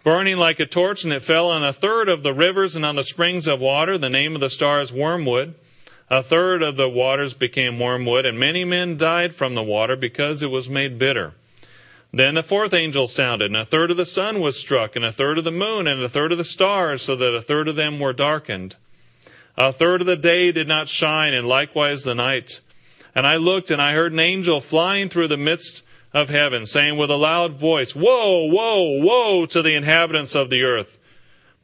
burning like a torch, and it fell on a third of the rivers and on the springs of water. The name of the star is wormwood. A third of the waters became wormwood, and many men died from the water because it was made bitter. Then the fourth angel sounded, and a third of the sun was struck, and a third of the moon, and a third of the stars, so that a third of them were darkened. A third of the day did not shine, and likewise the night. And I looked, and I heard an angel flying through the midst of heaven, saying with a loud voice, Woe, woe, woe to the inhabitants of the earth,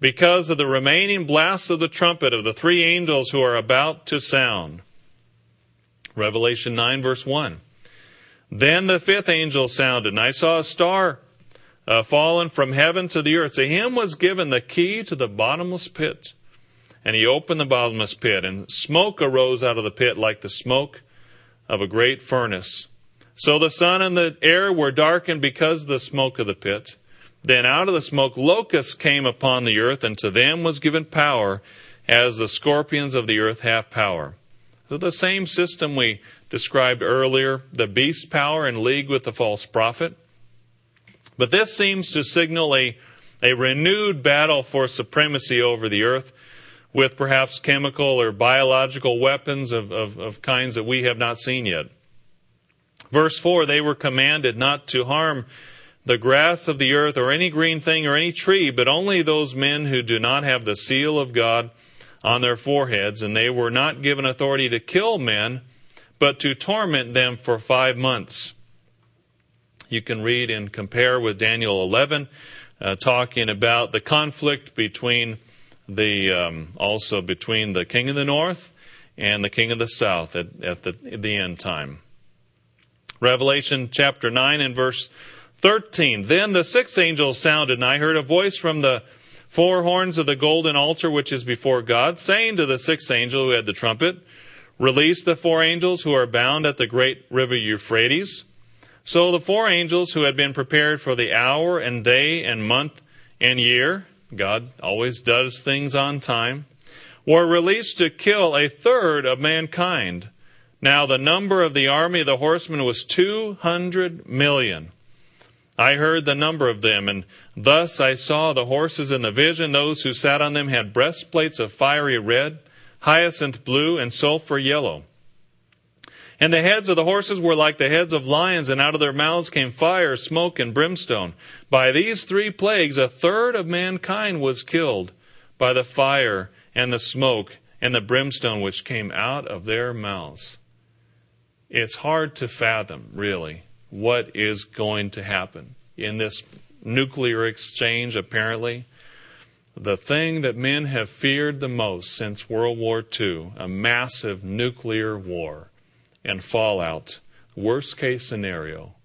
because of the remaining blasts of the trumpet of the three angels who are about to sound. Revelation 9, verse 1. Then the fifth angel sounded, and I saw a star uh, fallen from heaven to the earth. To him was given the key to the bottomless pit. And he opened the bottomless pit, and smoke arose out of the pit like the smoke of a great furnace. So the sun and the air were darkened because of the smoke of the pit. Then out of the smoke locusts came upon the earth, and to them was given power, as the scorpions of the earth have power. So the same system we described earlier, the beast power in league with the false prophet. But this seems to signal a, a renewed battle for supremacy over the earth with perhaps chemical or biological weapons of, of, of kinds that we have not seen yet. Verse 4 They were commanded not to harm the grass of the earth or any green thing or any tree, but only those men who do not have the seal of God on their foreheads. And they were not given authority to kill men, but to torment them for five months. You can read and compare with Daniel 11, uh, talking about the conflict between the um, also between the king of the north and the king of the south at, at the, at the end time. Revelation chapter 9 and verse 13. Then the sixth angel sounded, and I heard a voice from the four horns of the golden altar which is before God, saying to the sixth angel who had the trumpet, Release the four angels who are bound at the great river Euphrates. So the four angels who had been prepared for the hour and day and month and year, God always does things on time, were released to kill a third of mankind now the number of the army of the horsemen was 200 million. I heard the number of them, and thus I saw the horses in the vision. Those who sat on them had breastplates of fiery red, hyacinth blue, and sulfur yellow. And the heads of the horses were like the heads of lions, and out of their mouths came fire, smoke, and brimstone. By these three plagues, a third of mankind was killed by the fire and the smoke and the brimstone which came out of their mouths it's hard to fathom, really, what is going to happen in this nuclear exchange, apparently. The thing that men have feared the most since World War II, a massive nuclear war and fallout, worst case scenario,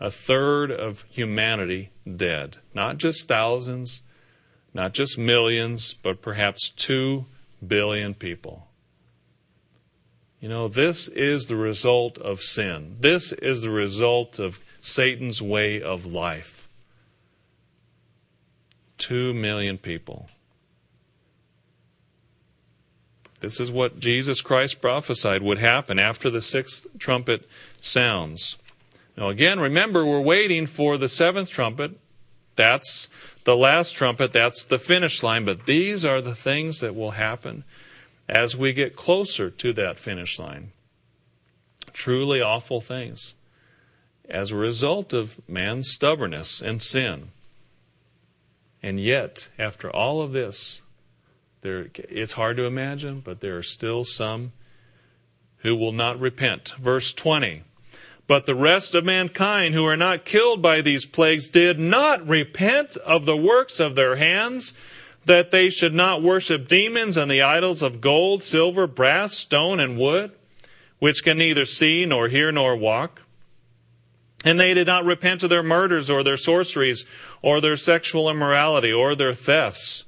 a third of humanity dead. Not just thousands, not just millions, but perhaps two billion people. You know, this is the result of sin. This is the result of Satan's way of life. Two million people. This is what Jesus Christ prophesied would happen after the sixth trumpet sounds. Now, again, remember, we're waiting for the seventh trumpet. That's the last trumpet. That's the finish line. But these are the things that will happen as we get closer to that finish line. Truly awful things as a result of man's stubbornness and sin. And yet, after all of this, there, it's hard to imagine, but there are still some who will not repent. Verse 20. But the rest of mankind who are not killed by these plagues did not repent of the works of their hands that they should not worship demons and the idols of gold, silver, brass, stone, and wood, which can neither see nor hear nor walk. And they did not repent of their murders or their sorceries or their sexual immorality or their thefts.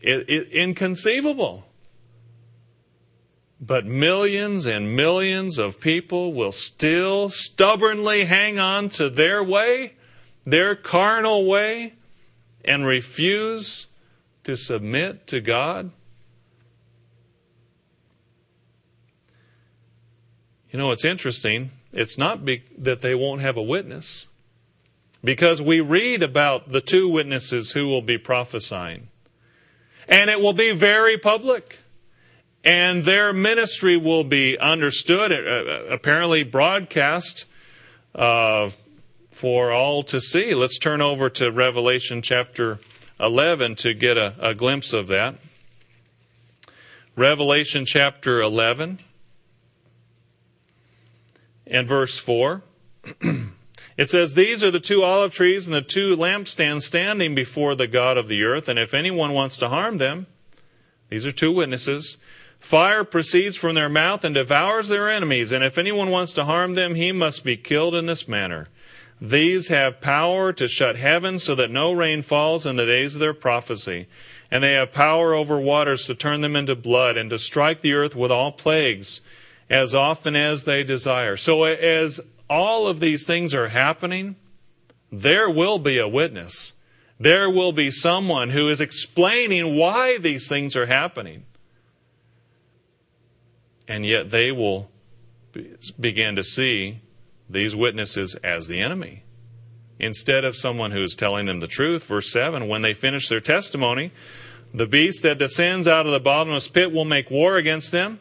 It, it, inconceivable. But millions and millions of people will still stubbornly hang on to their way, their carnal way, and refuse to submit to God? You know, it's interesting. It's not be- that they won't have a witness, because we read about the two witnesses who will be prophesying. And it will be very public. And their ministry will be understood, uh, uh apparently broadcast uh, for all to see. Let's turn over to Revelation chapter 11 to get a, a glimpse of that. Revelation chapter 11 and verse 4. [clears throat] it says, These are the two olive trees and the two lampstands standing before the God of the earth, and if anyone wants to harm them, these are two witnesses. Fire proceeds from their mouth and devours their enemies, and if anyone wants to harm them, he must be killed in this manner. These have power to shut heaven so that no rain falls in the days of their prophecy. And they have power over waters to turn them into blood and to strike the earth with all plagues as often as they desire. So as all of these things are happening, there will be a witness. There will be someone who is explaining why these things are happening. And yet they will begin to see these witnesses as the enemy instead of someone who is telling them the truth. Verse 7 When they finish their testimony, the beast that descends out of the bottomless pit will make war against them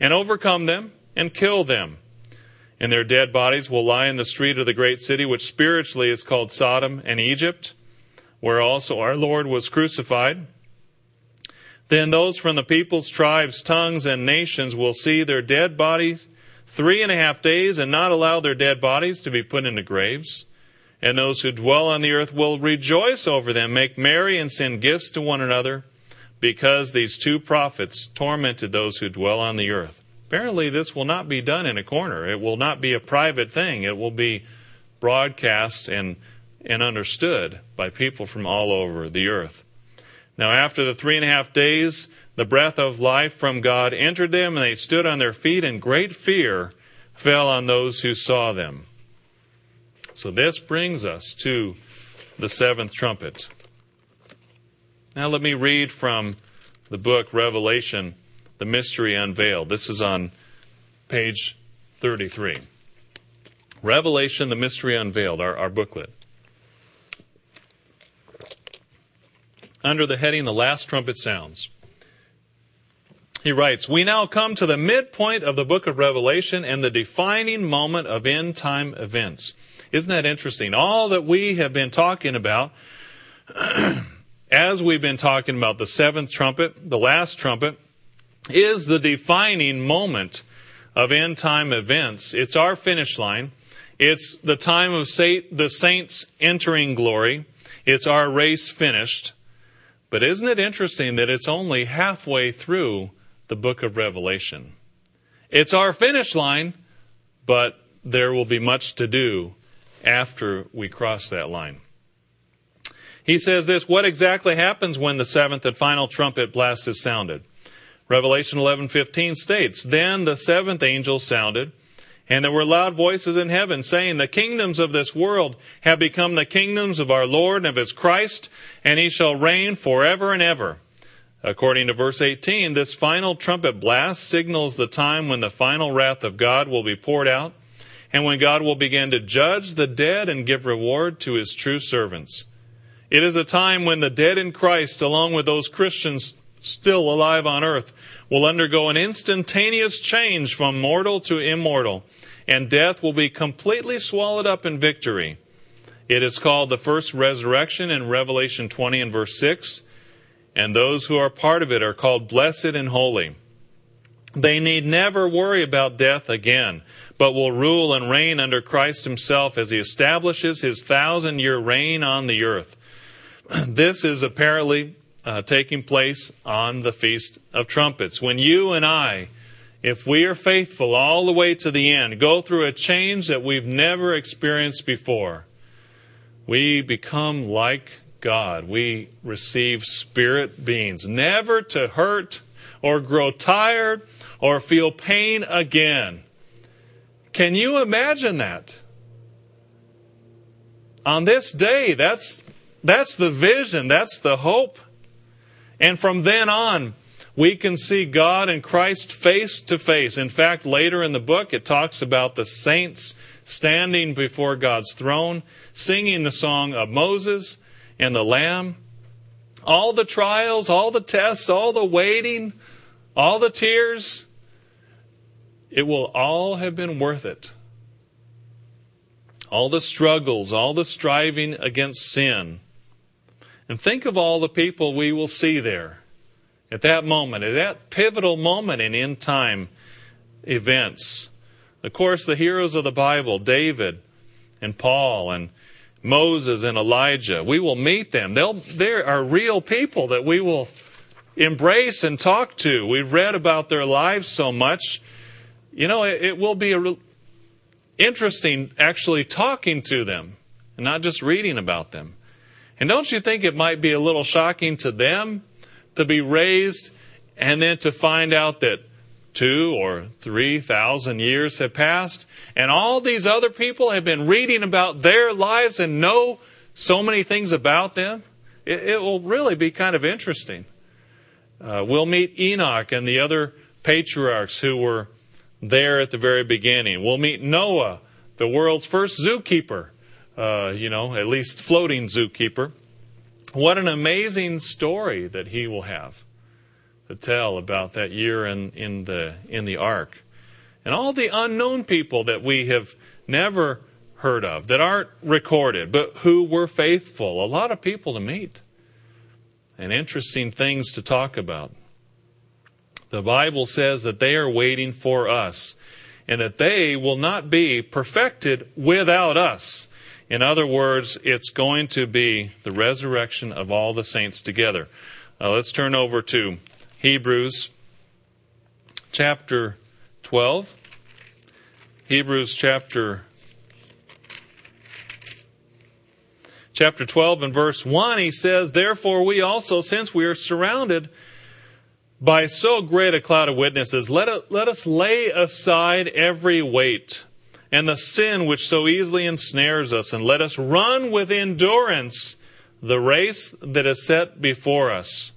and overcome them and kill them. And their dead bodies will lie in the street of the great city, which spiritually is called Sodom and Egypt, where also our Lord was crucified. Then those from the peoples, tribes, tongues, and nations will see their dead bodies three and a half days and not allow their dead bodies to be put into graves. And those who dwell on the earth will rejoice over them, make merry, and send gifts to one another, because these two prophets tormented those who dwell on the earth. Apparently, this will not be done in a corner. It will not be a private thing. It will be broadcast and, and understood by people from all over the earth. Now, after the three and a half days, the breath of life from God entered them, and they stood on their feet, and great fear fell on those who saw them. So this brings us to the seventh trumpet. Now let me read from the book Revelation, The Mystery Unveiled. This is on page 33. Revelation, The Mystery Unveiled, our, our booklet. Under the heading, The Last Trumpet Sounds. He writes, We now come to the midpoint of the book of Revelation and the defining moment of end time events. Isn't that interesting? All that we have been talking about, [clears throat] as we've been talking about the seventh trumpet, the last trumpet, is the defining moment of end time events. It's our finish line. It's the time of the saints entering glory. It's our race finished. But isn't it interesting that it's only halfway through the book of Revelation. It's our finish line, but there will be much to do after we cross that line. He says this, what exactly happens when the seventh and final trumpet blast is sounded? Revelation 11:15 states, "Then the seventh angel sounded, and there were loud voices in heaven saying, The kingdoms of this world have become the kingdoms of our Lord and of his Christ, and he shall reign forever and ever. According to verse 18, this final trumpet blast signals the time when the final wrath of God will be poured out and when God will begin to judge the dead and give reward to his true servants. It is a time when the dead in Christ, along with those Christians still alive on earth, will undergo an instantaneous change from mortal to immortal, and death will be completely swallowed up in victory. It is called the first resurrection in Revelation 20 and verse 6 and those who are part of it are called blessed and holy. They need never worry about death again, but will rule and reign under Christ himself as he establishes his thousand year reign on the earth. [clears throat] this is apparently uh, taking place on the Feast of Trumpets. When you and I, if we are faithful all the way to the end, go through a change that we've never experienced before, we become like God. We receive spirit beings, never to hurt or grow tired or feel pain again. Can you imagine that? On this day, that's, that's the vision, that's the hope. And from then on, we can see God and Christ face to face. In fact, later in the book, it talks about the saints standing before God's throne, singing the song of Moses and the Lamb. All the trials, all the tests, all the waiting, all the tears, it will all have been worth it. All the struggles, all the striving against sin. And think of all the people we will see there at that moment, at that pivotal moment in end time events. Of course, the heroes of the Bible, David and Paul and Moses and Elijah, we will meet them. They'll, they are real people that we will embrace and talk to. We've read about their lives so much. You know, it, it will be re- interesting actually talking to them and not just reading about them. And don't you think it might be a little shocking to them to be raised and then to find out that two or three thousand years have passed and all these other people have been reading about their lives and know so many things about them? It, it will really be kind of interesting. Uh, we'll meet Enoch and the other patriarchs who were there at the very beginning. We'll meet Noah, the world's first zookeeper, uh, you know, at least floating zookeeper. What an amazing story that he will have to tell about that year in, in, the, in the ark. And all the unknown people that we have never heard of, that aren't recorded, but who were faithful. A lot of people to meet and interesting things to talk about. The Bible says that they are waiting for us and that they will not be perfected without us. In other words, it's going to be the resurrection of all the saints together. Let's turn over to Hebrews chapter 12. Hebrews chapter chapter 12 and verse 1, he says, Therefore we also, since we are surrounded by so great a cloud of witnesses, let, it, let us lay aside every weight and the sin which so easily ensnares us, and let us run with endurance the race that is set before us.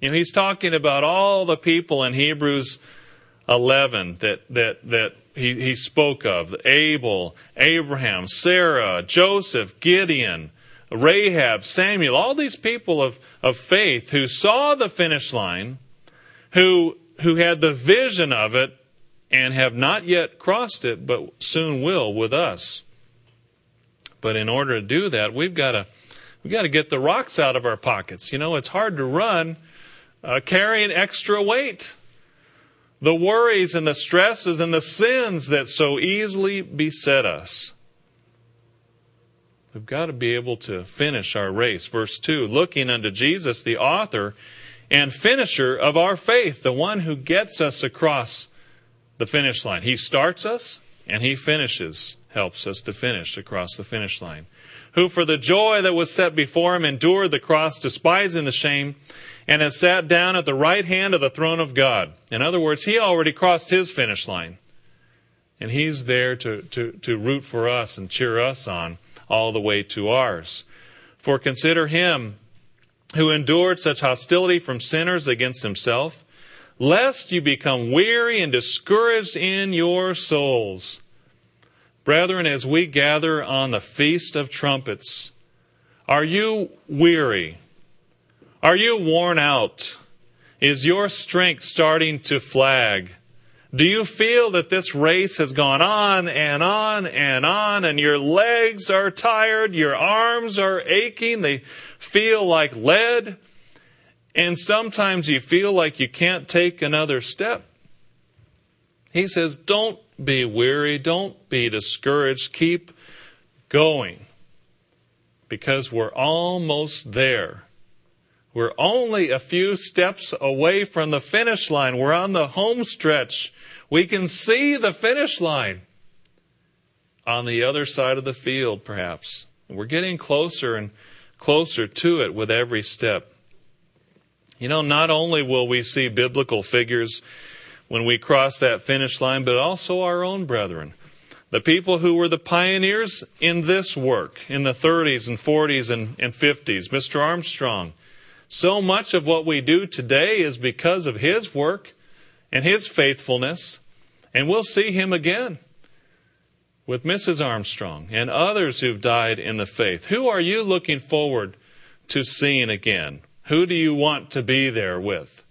You know, he's talking about all the people in Hebrews 11 that, that, that he, he spoke of Abel, Abraham, Sarah, Joseph, Gideon, Rahab, Samuel, all these people of, of faith who saw the finish line, who, who had the vision of it, and have not yet crossed it, but soon will with us. But in order to do that, we've got to we've got to get the rocks out of our pockets. You know, it's hard to run uh, carrying extra weight. The worries and the stresses and the sins that so easily beset us. We've got to be able to finish our race. Verse 2 looking unto Jesus, the author and finisher of our faith, the one who gets us across the finish line. He starts us and he finishes, helps us to finish across the finish line. Who for the joy that was set before him endured the cross, despising the shame, and has sat down at the right hand of the throne of God. In other words, he already crossed his finish line. And he's there to, to, to root for us and cheer us on all the way to ours. For consider him who endured such hostility from sinners against himself, lest you become weary and discouraged in your souls. Brethren, as we gather on the Feast of Trumpets, are you weary? Are you worn out? Is your strength starting to flag? Do you feel that this race has gone on and on and on and your legs are tired, your arms are aching, they feel like lead, and sometimes you feel like you can't take another step? He says, Don't be weary, don't be discouraged, keep going. because we're almost there. We're only a few steps away from the finish line. We're on the home stretch. We can see the finish line on the other side of the field, perhaps. We're getting closer and closer to it with every step. You know, not only will we see biblical figures when we cross that finish line, but also our own brethren. The people who were the pioneers in this work in the 30s and 40s and, and 50s, Mr. Armstrong. So much of what we do today is because of his work and his faithfulness, and we'll see him again with Mrs. Armstrong and others who've died in the faith. Who are you looking forward to seeing again? Who do you want to be there with?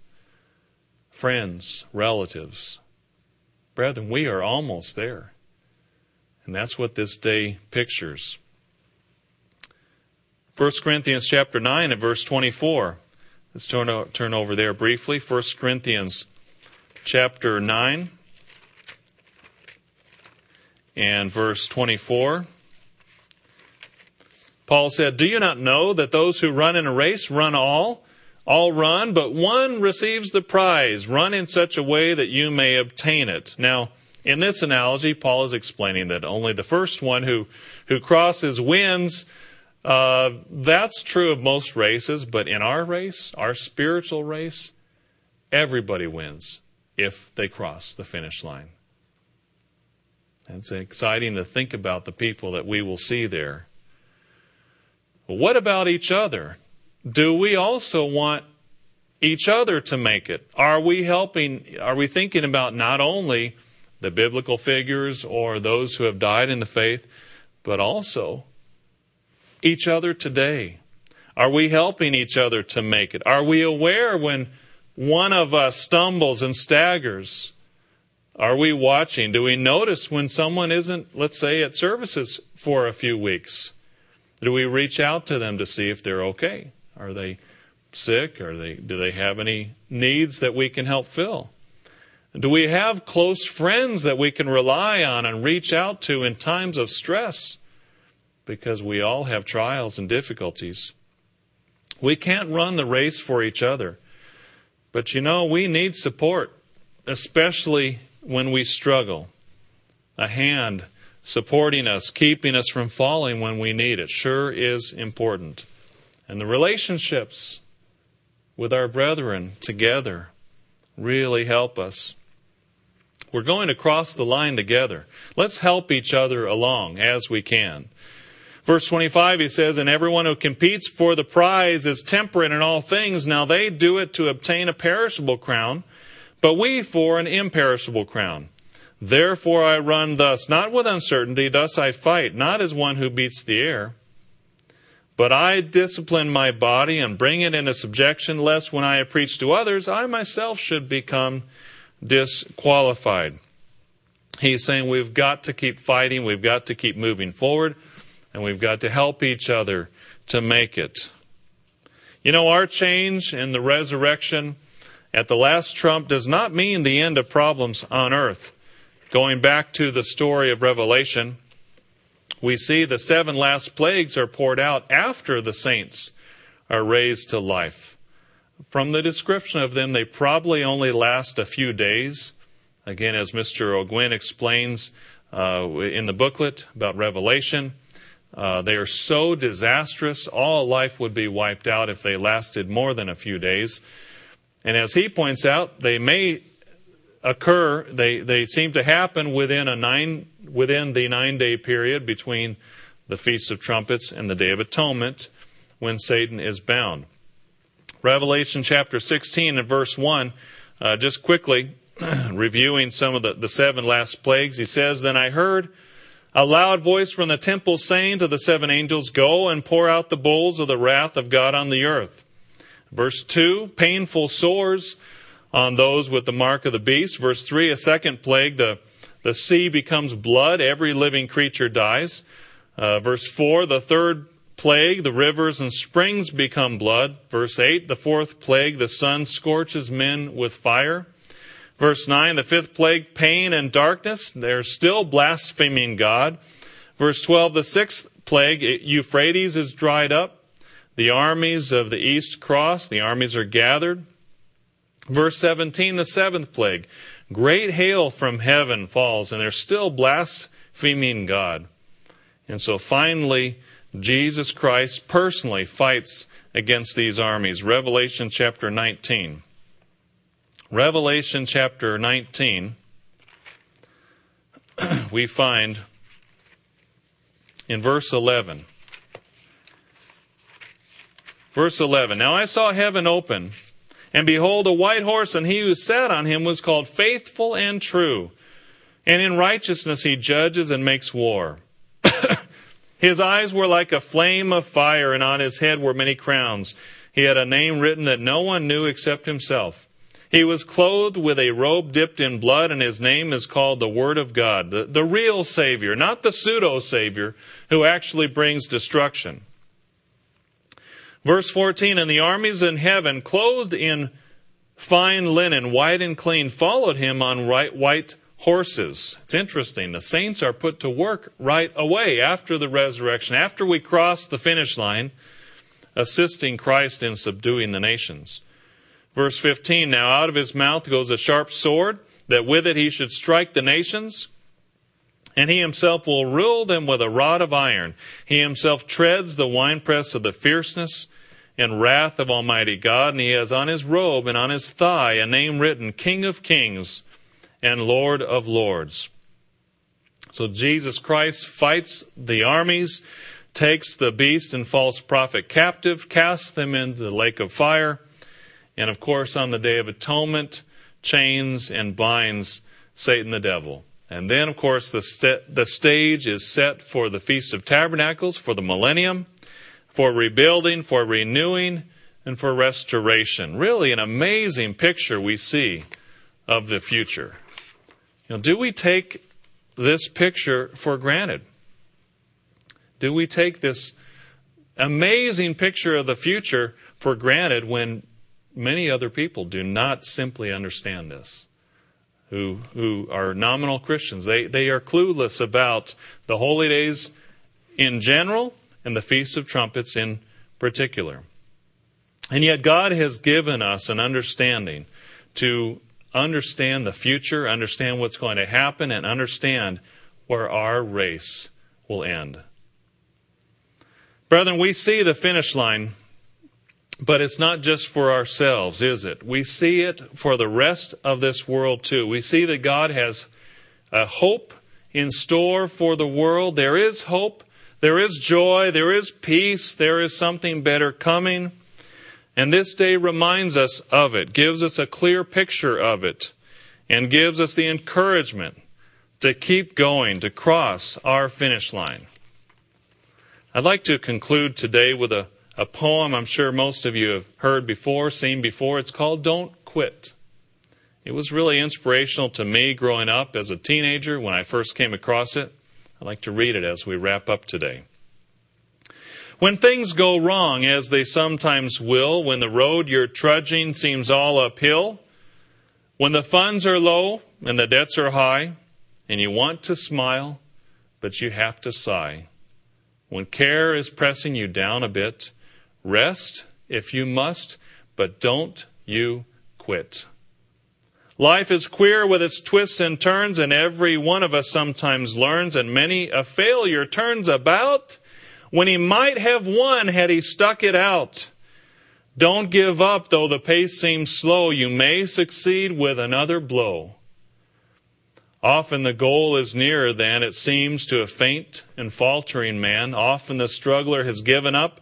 Friends, relatives. Brethren, we are almost there. And that's what this day pictures. 1 Corinthians chapter 9 and verse 24. Let's turn, turn over there briefly. 1 Corinthians chapter 9 and verse 24. Paul said, Do you not know that those who run in a race run all? All run, but one receives the prize. Run in such a way that you may obtain it. Now, in this analogy, Paul is explaining that only the first one who, who crosses wins. Uh, that's true of most races, but in our race, our spiritual race, everybody wins if they cross the finish line. It's exciting to think about the people that we will see there. What about each other? Do we also want each other to make it? Are we helping? Are we thinking about not only the biblical figures or those who have died in the faith, but also each other today? Are we helping each other to make it? Are we aware when one of us stumbles and staggers? Are we watching? Do we notice when someone isn't, let's say, at services for a few weeks? Do we reach out to them to see if they're okay? Are they sick? Are they, do they have any needs that we can help fill? Do we have close friends that we can rely on and reach out to in times of stress? Because we all have trials and difficulties. We can't run the race for each other. But you know, we need support, especially when we struggle. A hand supporting us, keeping us from falling when we need it, sure is important. And the relationships with our brethren together really help us. We're going to cross the line together. Let's help each other along as we can. Verse 25, he says, And everyone who competes for the prize is temperate in all things. Now they do it to obtain a perishable crown, but we for an imperishable crown. Therefore I run thus, not with uncertainty, thus I fight, not as one who beats the air. But I discipline my body and bring it into subjection, lest when I preach to others, I myself should become disqualified. He's saying we've got to keep fighting, we've got to keep moving forward, and we've got to help each other to make it. You know, our change in the resurrection at the last trump does not mean the end of problems on earth. Going back to the story of Revelation, we see the seven last plagues are poured out after the saints are raised to life. From the description of them, they probably only last a few days. Again, as Mr. O'Gwen explains uh, in the booklet about Revelation, uh, they are so disastrous, all life would be wiped out if they lasted more than a few days. And as he points out, they may occur, they, they seem to happen within a nine within the nine day period between the Feast of Trumpets and the Day of Atonement when Satan is bound. Revelation chapter 16 and verse 1, uh, just quickly [clears throat] reviewing some of the, the seven last plagues, he says, Then I heard a loud voice from the temple saying to the seven angels, Go and pour out the bowls of the wrath of God on the earth. Verse 2, painful sores on those with the mark of the beast. Verse 3, a second plague, the, the sea becomes blood, every living creature dies. Uh, verse 4, the third plague, the rivers and springs become blood. Verse 8, the fourth plague, the sun scorches men with fire. Verse 9, the fifth plague, pain and darkness. They're still blaspheming God. Verse 12 The sixth plague, Euphrates is dried up. The armies of the east cross, the armies are gathered. Verse 17, the seventh plague. Great hail from heaven falls, and they're still blaspheming God. And so finally, Jesus Christ personally fights against these armies. Revelation chapter 19. Revelation chapter 19, [clears throat] we find in verse 11. Verse 11 Now I saw heaven open, and behold, a white horse, and he who sat on him was called Faithful and True. And in righteousness he judges and makes war. [coughs] his eyes were like a flame of fire, and on his head were many crowns. He had a name written that no one knew except himself. He was clothed with a robe dipped in blood, and his name is called the Word of God, the, the real Savior, not the pseudo Savior who actually brings destruction. Verse 14 And the armies in heaven, clothed in fine linen, white and clean, followed him on white horses. It's interesting. The saints are put to work right away after the resurrection, after we cross the finish line, assisting Christ in subduing the nations. Verse 15 Now out of his mouth goes a sharp sword, that with it he should strike the nations, and he himself will rule them with a rod of iron. He himself treads the winepress of the fierceness and wrath of Almighty God, and he has on his robe and on his thigh a name written King of Kings and Lord of Lords. So Jesus Christ fights the armies, takes the beast and false prophet captive, casts them into the lake of fire and of course, on the Day of Atonement, chains and binds Satan the devil. And then, of course, the, st- the stage is set for the Feast of Tabernacles, for the millennium, for rebuilding, for renewing, and for restoration. Really, an amazing picture we see of the future. You know, do we take this picture for granted? Do we take this amazing picture of the future for granted when many other people do not simply understand this who, who are nominal Christians. They, they are clueless about the holy days in general and the Feast of Trumpets in particular. And yet, God has given us an understanding to understand the future, understand what's going to happen, and understand where our race will end. Brethren, we see the finish line but it's not just for ourselves, is it? We see it for the rest of this world too. We see that God has a hope in store for the world. There is hope. There is joy. There is peace. There is something better coming. And this day reminds us of it, gives us a clear picture of it, and gives us the encouragement to keep going, to cross our finish line. I'd like to conclude today with a a poem I'm sure most of you have heard before, seen before. It's called Don't Quit. It was really inspirational to me growing up as a teenager when I first came across it. I'd like to read it as we wrap up today. When things go wrong, as they sometimes will, when the road you're trudging seems all uphill, when the funds are low and the debts are high, and you want to smile, but you have to sigh, when care is pressing you down a bit, Rest if you must, but don't you quit. Life is queer with its twists and turns, and every one of us sometimes learns, and many a failure turns about when he might have won had he stuck it out. Don't give up, though the pace seems slow. You may succeed with another blow. Often the goal is nearer than it seems to a faint and faltering man. Often the struggler has given up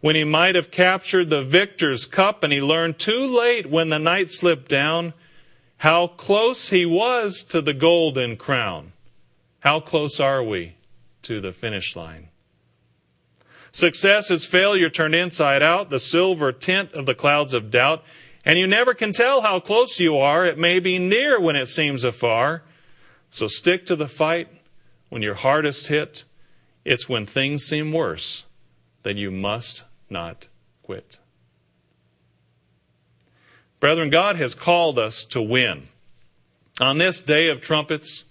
when he might have captured the victor's cup and he learned too late when the night slipped down how close he was to the golden crown. How close are we to the finish line? Success is failure turned inside out, the silver tint of the clouds of doubt, and you never can tell how close you are. It may be near when it seems afar. So stick to the fight when you're hardest hit. It's when things seem worse that you must not quit. Brethren, God has called us to win. On this day of trumpets,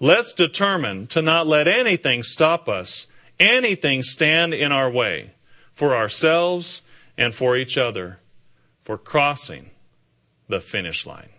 Let's determine to not let anything stop us, anything stand in our way for ourselves and for each other, for crossing the finish line.